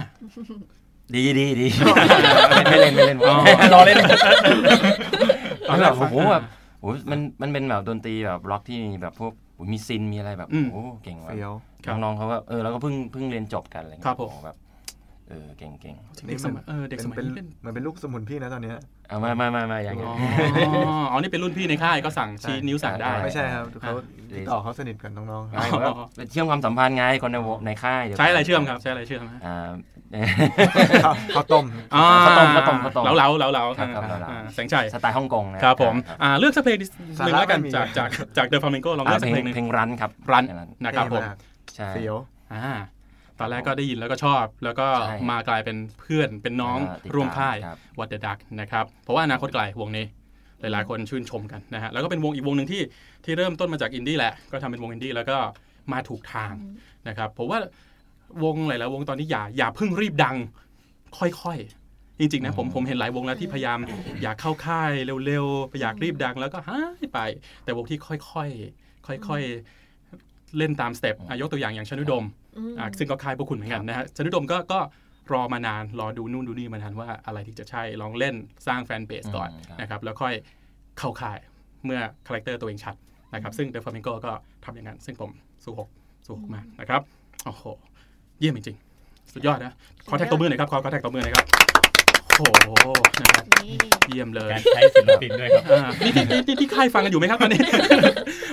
F: ดีดีดี ไม่เล่นไม่เล่น
B: อ๋อ
F: รอเล่น
B: ตอนแร
F: แบ
B: ก
F: บ
B: ฟั
F: โอ้
B: ง
F: โหแบบโอ้โหมันมันเป็นแบบดนตรีแบบร็อกที่มีแบบพวกโอ้โหมีซินมีอะไรแบบ
B: อืม
F: โอ้โหเก่งว่ะ
E: เฟี้ยว
B: ครับ
F: น้องๆเขาก็เออแล้วก็เพิ่งเพิ่งเรียนจบกันอะไรเงี้ย
B: ครับผม
F: โอ้โหแบบเอออเก่งเก่ง
B: เด็กสมัยเออเด็กสมัย
E: เป็น
B: นี้เป็น
E: เหมือนเป็นลูกสมุนพี่นะตอนเนี้ย
F: เอามามามามาอย่าง
B: อ๋
F: เงี้
B: อยอ๋อนี่เป็นรุ่นพี่ในค่ายก็สั่งชี้นิ้วสั่งได้
F: ใช่
E: ไม่ใช่ครับเขา
F: อ่า
E: ต่อเขาสนิทกับน้องๆครับ
F: ไม่ว่าเป็นเชื่อมความสัมพันธ์ไงคนในวงในค่ายเดียวกัน
B: ใช้อะไรเชื่อมครับใช้อะไรเชื่อมฮะ
F: อ่า
E: ข้าวข้าวต้ม
B: อ๋อ
F: ข้าวต้มข้าวต้มข้าวต้ม
B: เหลาเหลาเหลาเหลา
F: ครับครับเหลาๆ
B: อ่แสงชัย
F: สไตล์ฮ่องกงนะครับ
B: ผมอ่าเลือกสักเพลงหนึ่งแล้วกัน
E: สาระไม่มี
B: จากจากจาก De Flamingo ลอง
F: อ่า
B: เลือกสัก
F: เพ
B: เพ
F: ล
B: ล
F: ง
B: งหนึ่ง
F: เพลง Run ครับ
B: Run
F: เพลง
B: นะครับผม
E: เท่าก
F: ใช่
E: เสียว
B: อ่า ตอนแรกก็ได้ยินแล้วก็ชอบ แล้วก็
F: ใช่
B: มากลายเป็นเพื่อนเป็นน้อง
F: อ่าติดตาม
B: ร่วมค่าย
F: ครับ
B: What The Duck นะครับเพราะว่าอนาคตไกลวงนี้หลายๆ คนชื่นชมกันนะฮะแล้วก็เป็นวงอีกวงหนึ่งที่ที่เริ่มต้นมาจากอินดี้แหละ ก็ทำเป็นวงอินดี้แล้วก็มาถูกทางนะครับผมว่าวงหลายๆวงตอนนี้อย่าอย่าเพิ่งรีบดัง ค่อยๆ จริงๆนะผมผมเห็นหลายวงแล้วที่พยายามอยากเข้าค่ายเร็วๆอยากรีบดังแล้วก็หายไป แต่วงที่ค่อยๆค่อยๆเล่นตามสเต็ปอะยกตัวอย่างอย่างชนุดม
C: อืม
B: อะ ซึ่งก็ค่ายพวกคุณเหมือนกันนะฮะชนุดมก็ก็รอมานานรอดูนู่นดูนี่มานานว่าอะไรที่จะใช่ลองเล่นสร้าง fanbase ก่อน
F: อืมครับ
B: นะครับแล้วค่อยเข้าค่ายเมื่อ character ตัวเองชัดนะครับซึ่ง De Flamingo ก็ทำอย่างนั้น ซึ่งผมสู้หกสู้หกมากนะครับโอ้โหเยี่ยมจริงๆสุดยอดนะขอแท็กตัวมือหน่อยครับขอขอแท็กตัวมือหน่อยครับโอ้โหนะครับ
C: นี่
B: เยี่ยมเลย
D: การใช้ศิลปินด้วยครับ
B: อ่านี่ที่ที่ที่ที่ค่ายฟังกันอยู่ไหมครับตอนนี้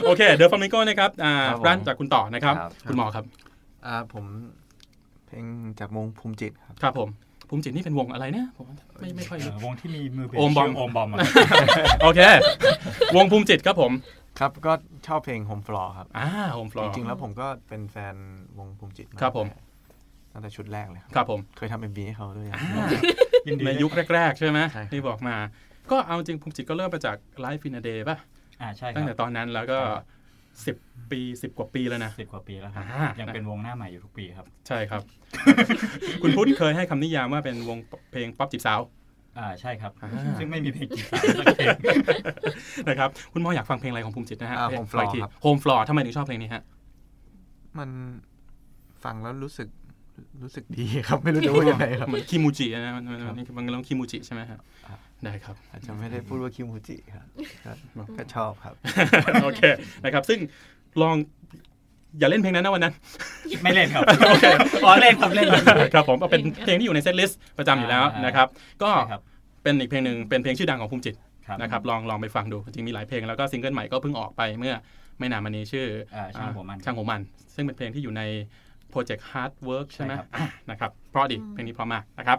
B: โอเค De Flamingo นะครับอ่า
E: ครับผม
B: ร้านจากคุณต่อนะครับ
F: ครับ
B: คุณหมอครับ
E: อ่าผมเพลงจากวงภูมิจิตครับ
B: ครับผมภูมิจิตนี่เป็นวงอะไรเนี่ยผมไม่ไม่ค่อยรู้
D: วงที่มีมือเบส
B: โอมบอม
D: ชื่โอมบอมอะ
B: โอเค วงภูมิจิตครับผม
E: ครับก็ชอบเพลง Home Floor ครับ
B: อ่า Home Floor
E: จ
B: ริ
E: งๆแล้วผมก็เป็นแฟนวงภูมิจิต
B: ครับผม
E: ตั้งแต่ชุดแรกเลยครับ
B: ครับผม
E: เคยทำ MV ให้เขาด้วยครับ
D: ยินดี
B: ใน
D: ด้วย
B: ยุคแรก ๆ ใช่ไหม
E: ใช่ครับ
B: ที่บอกมา ก็เอาจริงภูมิจิตก็เริ่มมาจาก Live in a Day ป่ะ
D: อ่าใช่ค
B: ตั้ง
D: รั
B: แต่
D: บ
B: ตอนนั้นแล้วก็ สิบปีสิบกว่าปีแล้วนะ
D: สิบกว่าปีแล้วครับ
B: อ่ายั
D: ยังเป็นวงหน้าใหม่อยู่ทุกปีครับ
B: ใช่ครับ คุณพุทธเคยให้คำนิยามว่าเป็นวงเพลงป๊อปจีบสาว
D: อ่าใช่ครับ
B: อ่า
D: ซึ่งไม่มีเพลงจีบสาวสักเพลง
B: นะครับคุณหมออยากฟังเพลงอะไรของภูมิจิตนะฮะ
E: อ่า Home Floor ครับ
B: Home Floor ทำไมถึงชอบเพลงนี้ฮะ
E: มันฟังแล้วรู้สึกรู้สึกดีครับ ไม่รู้จะพูดยังไงครับ
B: เหมือนคิมูจินะมันมันมันมันมันคิมูจิใช่ไหมฮะ
E: ครับ
B: ได้ครับ
E: อาจจะไม่ได้พูดว่าคิมูจิครับก็ก็ชอบครับ
B: โอเคนะครับ ซึ่งลองอย่าเล่นเพลงนั้นนะวันนั้น
D: ไม่เล่นครับ
B: โอเค
D: อ๋อเล่นครับเล่นครับ
B: ครับผมเอาเป็นเพลงที่อยู่ใน setlist ประจำอยู่แล้ว
D: อ่าน
B: นะครับ ก็
D: ใช่ครับ
B: เป็นอีกเพลงหนึ่งเป็นเพลงชื่อดังของภูมิจิต
D: ครับ
B: นะครับลองลองไปฟังดูจริงมีหลายเพลงแล้วก็ซิงเกิลใหม่ก็เพิ่งออกไปเมื่อไม่นานมานี้ชื่อ
D: อ่าช่างหัวมัน
B: ช่างหัวมัน ซึ่งเป็นเพลงที่อยู่ในโปรเจกต์ Hard Work ใช่ไหม
D: ใช่ครับ
B: อะนะครับเพราะดีเพลงนี้เพราะมากนะครับ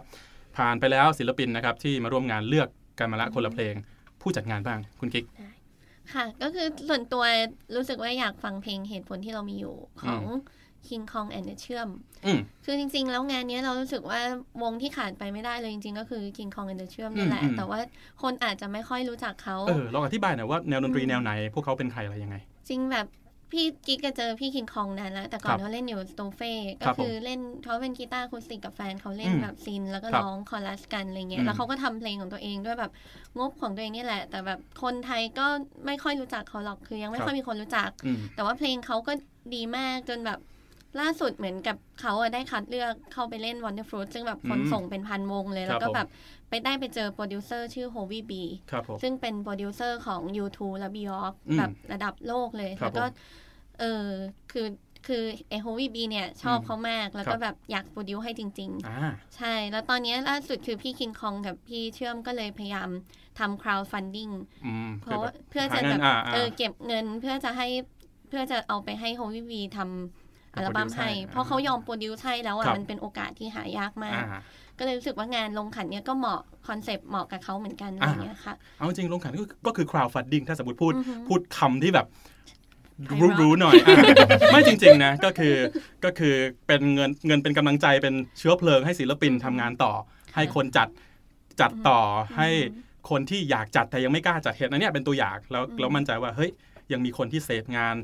B: ผ่านไปแล้วศิลปินนะครับที่มาร่วมงานเลือกกันมาละคนละเพลง ผู้จัดงานบ้างคุณกิ๊ก
C: ค่ะ ก็คือส่วนตัวรู้สึกว่าอยากฟังเพลงเหตุผลที่เรามีอยู่ของ King Kong and the เชื่อม
B: อืม
C: คือจริง ๆ แล้วงานเนี้ยเรารู้สึกว่าวงที่ขาดไปไม่ได้เลยจริง ๆ ก็คือ King Kong and the เชื่อมนี่แหละ
B: อืมอืม
C: แต่ว่าคนอาจจะไม่ค่อยรู้จักเขา
B: เออลองอธิบายหน่อยว่าแนวดนตรี
C: อืม
B: แนวไหน พวกเขาเป็นใครอะไรยังไง
C: จริงแบบ พี่กิ๊กก็เจอพี่คิงคองนานแล้ว แต่ก่อ
B: ครั
C: น
B: บ
C: เขาเล่นอยู่สโตเฟ่
B: ค
C: ก็
B: รับผม
C: คือเล่นเขาเป็นกีตาร์อะคูสติกกับแฟนเขาเล่น
B: อืม
C: แบบซิน แล้วก็
B: ครับ
C: ร้องคอรัสกันอะไรเงี้
B: อื
C: ย
B: ม
C: แล้วเขาก็ทำเพลงของตัวเองด้วยแบบงบของตัวเองนี่แหละ แต่แบบคนไทยก็ไม่ค่อยรู้จักเขาหรอกคือยังไม่ค่อยมีคนรู้จัก
B: อืม
C: แต่ว่าเพลงเขาก็ดีมากจนแบบ ล่าสุดเหมือนกับเขาอะได้คัดเลือกเข้าไปเล่น Wonder Fruit ซึ่งแบบคน
B: อืม
C: ส่งเป็นพันวงเลย
B: ค
C: แล้
B: รับ
C: วก็
B: ผม
C: แบบไปได้ไปเจอโปรดิวเซอร์ชื่อ Howie B
B: ครับผม
C: ซึ่งเป็นโปรดิวเซอร์ของ U2 และ Björk
B: อืม
C: แบบระดับโลกเลย
B: ครับ
C: แล้วก็
B: ผม
C: เออคือคือไอ Howie B เนี่ยชอบ
B: อืม
C: เขามาก แล้ว
B: ครั
C: ก็
B: บ
C: แบบอยาก produce ให้จริง
B: อ่า
C: ๆใช่ แล้วตอนนี้ล่าสุดคือพี่คิงคองกับพี่เชื่อมก็เลยพยายามทำ crowdfunding
B: อืม
C: เพราะว่า
B: คื
C: เพื่อ
B: ห
C: จะ
B: งิ
C: แบ
B: น
C: บ
B: อ่า
C: เออ
B: อ่า
C: เก็บเงินเพื่อจะให้เพื่อจะเอาไปให้ Howie B ทำ อัลบั้ม
B: produce
C: ให้
B: ให้
C: เพราะเขายอม produce ให้แล้ว
B: ครั
C: อะ
B: บ
C: มันเป็นโอกาสที่หายากมาก
B: อ่า
C: ก็เลยรู้สึกว่างานลงขันเนี้ยก็เหมาะคอนเซปต์เหมาะกับเขาเหมือนกันอะไรอย่างเงี้ยค่ะ
B: เอาจริงลงขันก็ก็คือ crowdfunding ถ้าสมมติพูด
C: อือฮึ
B: พูดคำที่แบบ
C: ไพเราะ
B: รู้รู้หน่อยอะไม่จริง ๆ นะ ก็คือก็คือเป็นเงินเงินเป็นกำลังใจเป็นเชื้อเพลิงให้ศิลปินทำงานต่อ ให้คนจัดจัดต่อให้คนที่อยากจัดแต่ยังไม่กล้าจัดเหตุอันเนี้ยเป็นตัวอย่างแล้ว
C: อืม
B: แล้วมั่นใจว่าเฮ้ยยังมีคนที่เสพงาน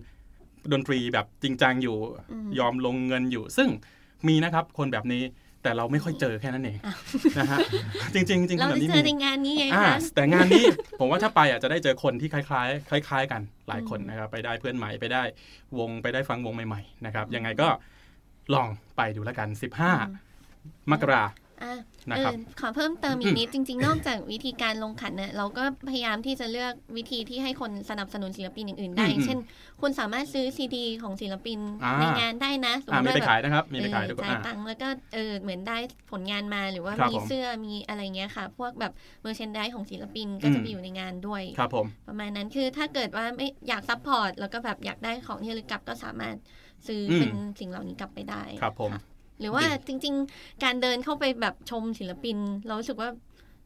B: ดนตรีแบบจริงจังอยู่
C: อืม
B: ยอมลงเงินอยู่ ซึ่งมีนะครับคนแบบนี้แต่เราไม่ค่อยเจอแค่นั้นเอง
C: อ้าว
B: นะฮะจริงๆจริงๆค
C: เรา
B: นแบบ
C: จะ
B: นี้
C: เจอใน
B: มี
C: งานนี้ไง
B: อ่า
C: คะ
B: แต่งานนี้ผมว่าถ้าไปอะจะได้เจอคนที่คล้ายๆ คล้าย ๆ กันหลายคนนะครับ ไปได้เพื่อนใหม่ไปได้วงไปได้ฟังวงใหม่ ๆ นะครับ ยังไงก็ลองไปดูแล้วกัน 15 มกรา
C: อะ
B: นะครับ
C: เออขอเพิ่มเติมอีกนิดจริง ๆ นอกจากวิธีการลงขันเนี่ยเราก็พยายามที่จะเลือกวิธีที่ให้คนสนับสนุนศิลปินอื่นๆได้
B: อืม
C: เช่น คุณสามารถซื้อซีดีของศิลปิน
B: อ่า
C: ในงานได้นะสม
B: อ่าม
C: ติ
B: มี
C: ว่า
B: ไป
C: แบบ
B: ขายนะครับมีไปขายด้วย
C: เออจ่าย
B: อ่า
C: ตังค์แล้วก็เออเหมือนได้ผลงานมาหรือว่า
B: ครับ
C: มี
B: ผม
C: เสื้อมีอะไรเงี้ยค่ะ พวกแบบ merchandise ของศิลปินก็
B: อื
C: จะ
B: ม
C: ไปอยู่ในงานด้วย
B: ครับผม
C: ประมาณนั้นคือถ้าเกิดว่าไม่อยาก support แล้วก็แบบอยากได้ของที่ระลึกกลับก็สามารถซื้ออ
B: ม
C: เป็นสิ่งเหล่านี้กลับไปได้
B: ครับผมะ
C: หรือว่าจริง ๆ การเดินเข้าไปแบบชมศิลปิน เรารู้สึกว่า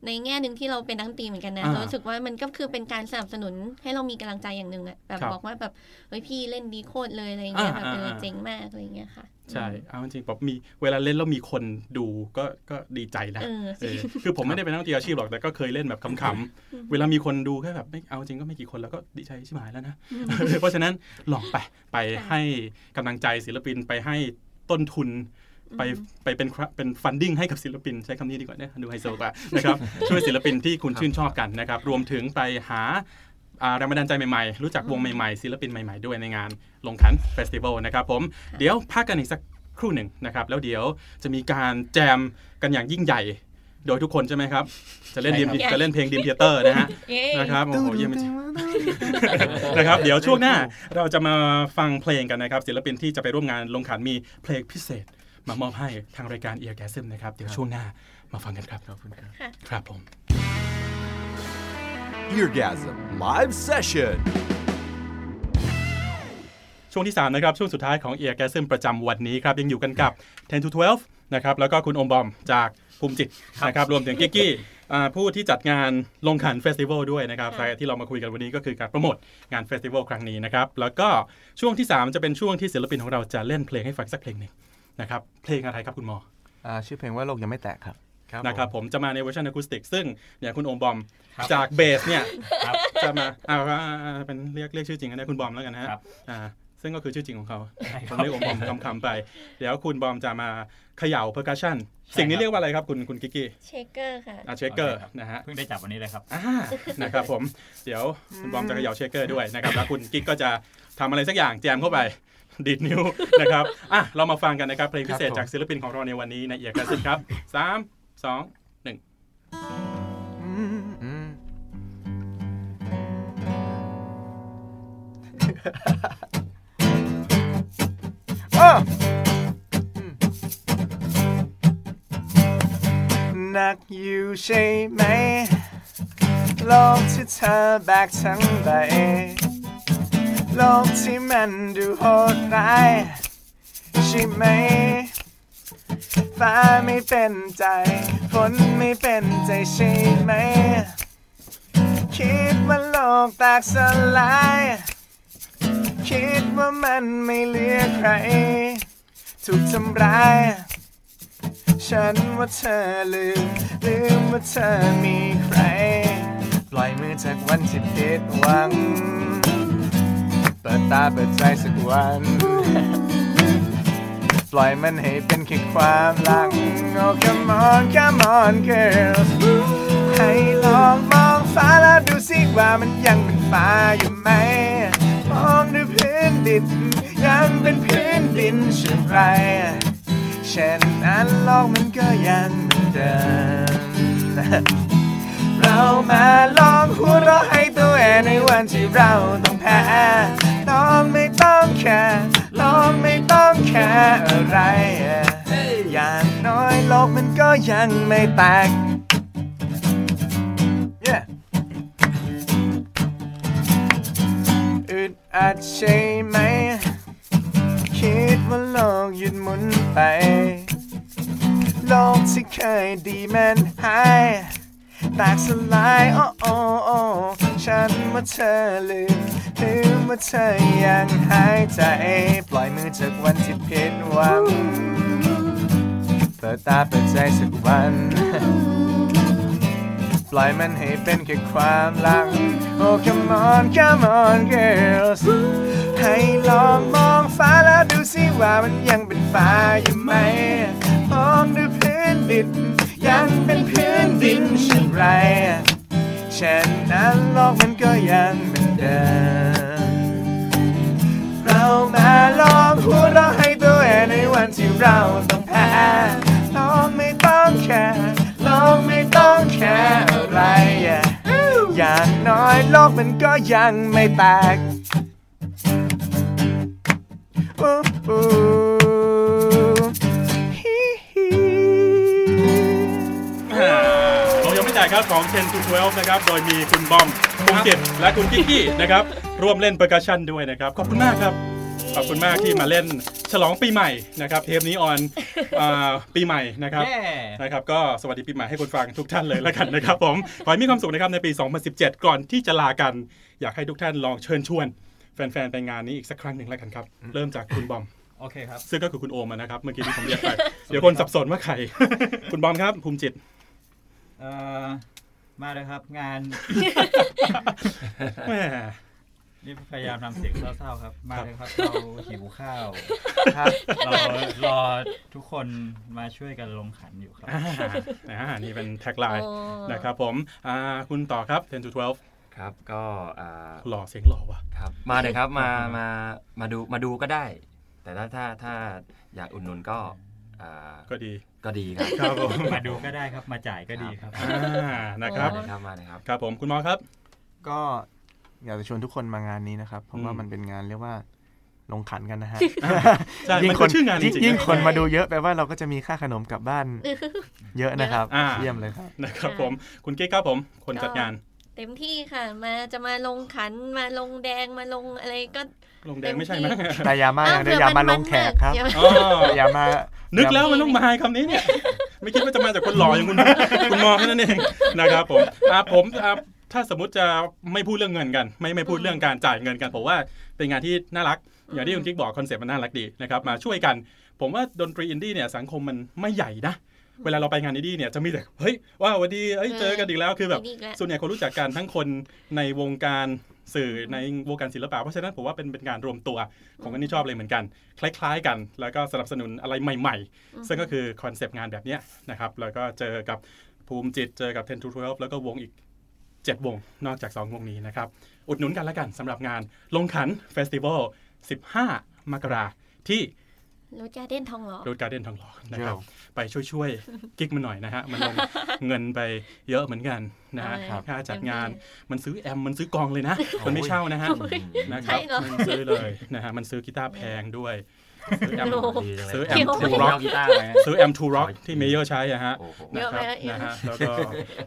C: ในแง่หนึ่งที่เราเป็นนักดนตรีเหมือนกันนะ
B: อ่า
C: เรารู้สึกว่ามันก็คือเป็นการสนับสนุนให้เรามีกำลังใจอย่างหนึ่งอะแบบ
B: ครับ
C: บอกว่าแบบเฮ้ยพี่เล่นดีโคตรเลยอะไรเงี้ย
B: อ่า
C: แบบเออ
B: อ่า
C: เจ๋งมากอะไรเงี้ยค่ะ
B: ใช่เอาจริงๆแบบมีเวลาเล่นแล้วมีคนดูก็ก็ดีใจนะ
C: เออ
B: เออคือผมไม่ได้เป็นนักดนตรีอาชีพหรอกแต่ก็เคยเล่นแบบขำๆเวลามีคนดูแค่แบบไม่เอาจริงก็ไม่กี่คนแล้วก็ดีใจชิบหายแล้วนะเพราะฉะนั้นลองไปไป
C: ค่ะ
B: ให้กำลังใจศิลปินไปให้ต้นทุน ไปไปเป็นครับเป็นฟันดิ้งให้กับศิลปิน ใช้คำนี้ดีกว่าเนี่ยดูไฮโซกว่านะครับช่วยศิลปินที่คุณชื่นชอบกันนะครับ รวมถึงไปหาอ่าแรงบันดาลใจใหม่ๆ รู้จักวงใหม่ๆ ศิลปินใหม่ๆ ด้วยในงานลงขัน festival นะครับผมเดี๋ยวพักกันอีกสักครู่หนึ่งนะครับ แล้วเดี๋ยวจะมีการแจมกันอย่างยิ่งใหญ่ โดยทุกคนใช่ไหมครับ จะเล่น Dream
C: ใช่ครับ
B: จะเล่นเพลง Dream Theater นะฮะ
C: เย้
B: นะครับโอ้โหเยี่ยมจริงนะครับเดี๋ยวช่วงหน้าเราจะมาฟังเพลงกันนะครับ ศิลปินที่จะไปร่วมงานลงขันมีเพลงพิเศษ มามอบให้ทางรายการ e a r g a s m นะครับ เดี๋ยวช่วงหน้ามาฟังกันครับขอบคุณครับ
C: ค่ะ
B: ครับผม
A: Eargasm Live Session
B: ช่วงที่ 3 นะครับ ช่วงสุดท้ายของ e a r g a s m ประจำวันนี้ครับ ยังอยู่กันกับ 10 to 12 นะครับ แล้วก็คุณโอมบอมจากภูมิจิตนะครับ รวมถึงกิกกี้อ่าผู้ที่จัดงานลงขัน festival ด้วยนะครับ
C: ค่ะ
B: แต่ที่เรามาคุยกันวันนี้ก็คือการโปรโมทงาน festival ครั้งนี้นะครับ แล้วก็ช่วงที่ 3 จะเป็นช่วงที่ศิลปินของเราจะเล่นเพลงให้ฟังสักเพลงหนึ่ง นะครับเพลงอะไรครับคุณหมอ
E: อ่าชื่อเพลงว่าโลกยังไม่แตกครับ
B: นะครับผมจะมาในเวอร์ชันอะคูสติก ซึ่งเนี่ยคุณโอมบอม
D: ครับ
B: จากเบสเนี่ย
D: ครับ
B: จะมาอ่าอ่าอ่าเป็นเรียกเรียกชื่อจริงกันนะคุณบอมแล้วกันนะฮะ
D: ครับ
B: อ่าซึ่งก็คือชื่อจริงของเขา
D: ใช่
B: ผ
D: ครั
B: ม
D: บ
B: เรียกโอมบอมคำๆไปเดี๋ยวคุณบอมจะมาเขย่า percussion
D: ใช่
B: สิ่งนี้
D: ครับ
B: เรียกว่าอะไรครับคุณคุณกิกกี้
C: shaker ค่ะ
B: อ่าเชคเกอร์
D: โอเคครับ
B: นะฮะ
D: เพิ่งได้จับวันนี้เลยครับ
B: อ่า นะครับผม เดี๋ยวคุณบอมจะเขย่าเชคเกอร์ด้วยนะครับ แล้วคุณกิ๊กก็จะทำอะไรสักอย่างแจมเข้าไป ดีดนิ้วนะครับอะเรามาฟังกันนะครับเพลงพิเศษ
E: ครับผม
B: จากศิลปินของเราในวันนี้ในเอียร์กันสิครับสามสองหนึ่ง
E: อืมอืมอ้าวอืมหนักอยู่ใช่ไหมโลกที่เธอแบกทั้งใบ โลกที่มันดูโหดร้าย ใช่ไหม ฟ้าไม่เป็นใจฝนไม่เป็นใจใช่ไหม คิดว่าโลกแตกสลาย คิดว่ามันไม่เหลือใคร ถูกทำร้าย ฉันว่าเธอลืม ลืมว่าเธอมีใคร ปล่อยมือจากวันที่ผิดหวัง เปิดตาเปิดใจสักวัน ปล่อยมันให้เป็นแค่ความหลัง Oh come on come on girls ให้ลองมองฟ้าแล้วดูสิว่ามันยังเป็นฟ้าอยู่ไหมมองดูพื้นดินยังเป็นพื้นดินใช่ไหมเช่นนั้นโลกมันก็ยังเหมือนเดิมเรามาลองหัวเราะให้ตัวเองในวันที่เราต้องแพ้ ลองไม่ต้องแค่ลองไม่ต้องแค่อะไร อย่างน้อยโลกมันก็ยังไม่แตก Yeah อึดอัดใช่ไหม คิดว่าโลกหยุดหมุนไป โลกที่เคยดีมันหายแตกสลายโอ้โอ้โอ้ฉันว่าเธอลืม ลืมว่าเธอยังหายใจ ปล่อยมือจากวันที่ผิดหวังเปิดตาเปิดใจสักวัน ปล่อยมันให้เป็นแค่ความหลัง Oh come on come on girls ให้ลองมองฟ้าแล้วดูสิว่ามันยังเป็นฟ้าอยู่ไหมมองดูพื้นดินยังเป็นพื้นดินเช่นไรเช่นนั้นโลกมันก็ยังเหมือนเดิม มาลองหัวเราให้ตัวเองในวันที่เราต้องแพ้ลองไม่ต้องแคร์ลองไม่ต้องแคร์อะไร
B: อย่างน้อยโลกมันก็ยังไม่
E: แตกอู
B: ้ยังไม่จ่ายครับของ10 to 12นะครับ โดยมีคุณบอมคุณเก็บและคุณกิ๊กี้นะครับ ร่วมเล่น percussion ด้วยนะครับ ขอบคุณมากครับ ขอบคุณมากที่มาเล่นฉลองปีใหม่นะครับเทปนี้ on air ปีใหม่นะครับ
D: เย้
B: นะครับก็สวัสดีปีใหม่ให้คนฟังทุกท่านเลยแล้วกันนะครับผมขอให้มีความสุขนะครับในปี 2017 ก่อนที่จะลากัน อยากให้ทุกท่านลองเชิญชวน แฟนๆไปงานนี้อีกสักครั้งหนึ่งแล้วกันครับ เริ่มจากคุณบอม
D: โอเคครับ
B: ซึ่งก็คือคุณโอมอะนะครับเมื่อกี้ที่ผมเรียกไปเดี๋ยวคนสับสนว่าใครคุณบอมครับภูมิจิต
D: เอ่อมาเลยครับงาน
B: แหม
D: นี่พยายามทำเสียงเศร้าๆครับ มาเลยครับเราหิวข้าว
E: ครับ
D: เรารอทุกคนมาช่วยกันลงขันอยู่ครับ
B: อ่าอ่านี่เป็นแท็กไลน์
C: โอ้
B: นะครับผมอ่าคุณต่อครับ 10 to
F: ครับก็อ่า
B: 12 หล่อเสียงหล่อว่ะ
F: ครับมาเลยครับมามามาดูมาดูก็ได้ แต่ถ้าถ้าถ้าอยากอุดหนุนก็อ่า
B: ก็ดี
F: ก็ดีครับ
B: ครับผม
D: มาดูก็ได้ครับ มาจ่ายก็ดีครับ
B: อ่านะครับ
F: มาเลยครับมาเลยครับ
B: ครับผมคุณหมอครับ
E: ก็ อยากจะชวนทุกคนมางานนี้นะครับ เพราะว่า
B: อืม
E: มันเป็นงานเรียกว่าลงขันกันนะฮะ
B: ใช่
E: ยิ่
B: มัน
E: งค
B: คือนชื่องานจริงๆ
E: ยิ่ง
B: นะ
E: คนมาดูเยอะแปลว่าเราก็จะมีค่าขนมกลับบ้าน เยอะนะครับ
B: อ่า
E: เยี่ยมเลยครับ
B: นะครับ ผมคุณกิ๊กครับผม คนจัดงาน
C: เต็มที่ค่ะ มาจะมาลงขันมาลงแดงมาลงอะไรก็
B: ลงแดงไม่ใช่ไหม
E: แต่อย่ามาอย่างเดียวอย่ามาลงแขกครับ
C: อย่ามา
B: อ๋อ
E: อย่ามา
B: นึกแล้วมันต้องมาคำนี้เนี่ย ไม่คิดว่าจะมาจากคนหล่ออย่างคุณคุณมองแค่นั้นเองนะครับผมอ่าผมอ่า ถ้าสมมติจะไม่พูดเรื่องเงินกัน ไม่ไม่พูดเรื่องการจ่ายเงินกันผมว่าเป็นงานที่น่ารัก อย่างที่คุณกิ๊กบอกคอนเซ็ปต์มันน่ารักดีนะครับมาช่วยกัน ผมว่าดนตรีอินดี้เนี่ยสังคมมันไม่ใหญ่นะเวลาเราไปงานอินดี้เนี่ยจะมีแต่เฮ้ยว้าวสวัสดีเอ้ยเจอกันอีกแล้วคือแบบ
C: ดีๆแล้ว
B: ส่วนใหญ่คนรู้จักกันทั้งคนในวงการสื่อในวงการศิลปะเพราะฉะนั้นผมว่าเป็นเป็นการรวมตัวของคนที่ชอบเลยเหมือนกัน คล้าย ๆ กัน แล้วก็สนับสนุนอะไรใหม่ ๆ ซึ่งก็คือคอนเซปต์งานแบบเนี้ยนะครับแล้วก็เจอกับภูมิจิตเจอกับ10 to 12 แล้วก็วงอีก 7 วง นอกจาก 2 วงนี้นะครับ อุดหนุนกันแล้วกันสำหรับงานลงขัน festival 15 มกราที่
C: รู้จาเด่นทองหล่อ
B: รูดการ์เด้นทองหล่อนะครับ
E: เยี่ยม
B: ไปช่วยๆกิ๊กมันหน่อยนะฮะ มันลงเงินไปเยอะเหมือนกันนะฮะ
C: ครับ
B: ค่าจัดงานมันซื้อแอมมันซื้อกองเลยนะ มันไม่เช่านะฮะนะครับ
C: ใช่เหรอ
B: มันซื้อเลยนะฮะมันซื้อกีตาร์แพงด้วย ซื้อแอม
C: โอ้โห
F: ดีจังเลย
B: ซื้อแอม
C: เกี่ยว
B: ทู
C: ไหม
B: ร็อก
F: กีตาร์ไหม
B: ซื้อแอมทูร็อกที่เมเยอร์ใช้อะฮะ
F: โอ้โห
C: เย
B: นะ
C: อะ
B: ค
C: ไหม
B: รับ
C: เยอะ
B: นะฮะแล้วก็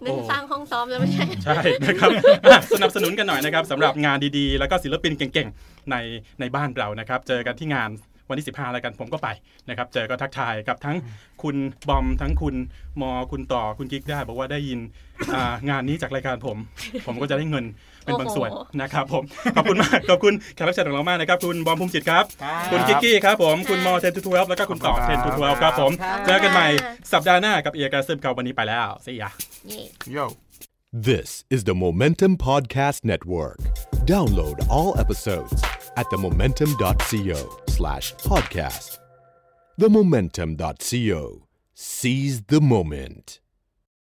C: นึก
B: โอ้
C: สร้างห้องซ้อมแล้วไม่ใช่
B: ใช่นะครับอะสนับสนุนกันหน่อยนะครับสำหรับงานดีๆ แล้วก็ศิลปินเก่งๆ ในในบ้านเรานะครับ เจอกันที่งาน วันที่ 15แล้วกันผมก็ไปนะครับเจอก็ทักทายกับทั้งคุณบอมทั้งคุณมอคุณต่อคุณกิ๊กได้ บอกว่าได้ยินอ่างานนี้จากรายการผม ผมก็จะได้เงินเป็นบางส่วน
C: โอ้โห
B: นะครับผมขอบคุณมากขอบคุณแขกรับเชิญของเรามากนะครับคุณบอมภูมิจิตครับ
D: ครับ
B: คุณกิ๊กกี้ครับผมคุณมอเทนทูทแล้วก็คุณต่อเทนทูทครับผมเจอกันใหม่สัปดาห์หน้ากับเอียการซึมกับวันนี้ไปแล้วสิยา
C: เย่
E: Yo
A: This is the Momentum Podcast Network. Download all episodes at themomentum.co slash podcast. Themomentum.co. Seize the moment.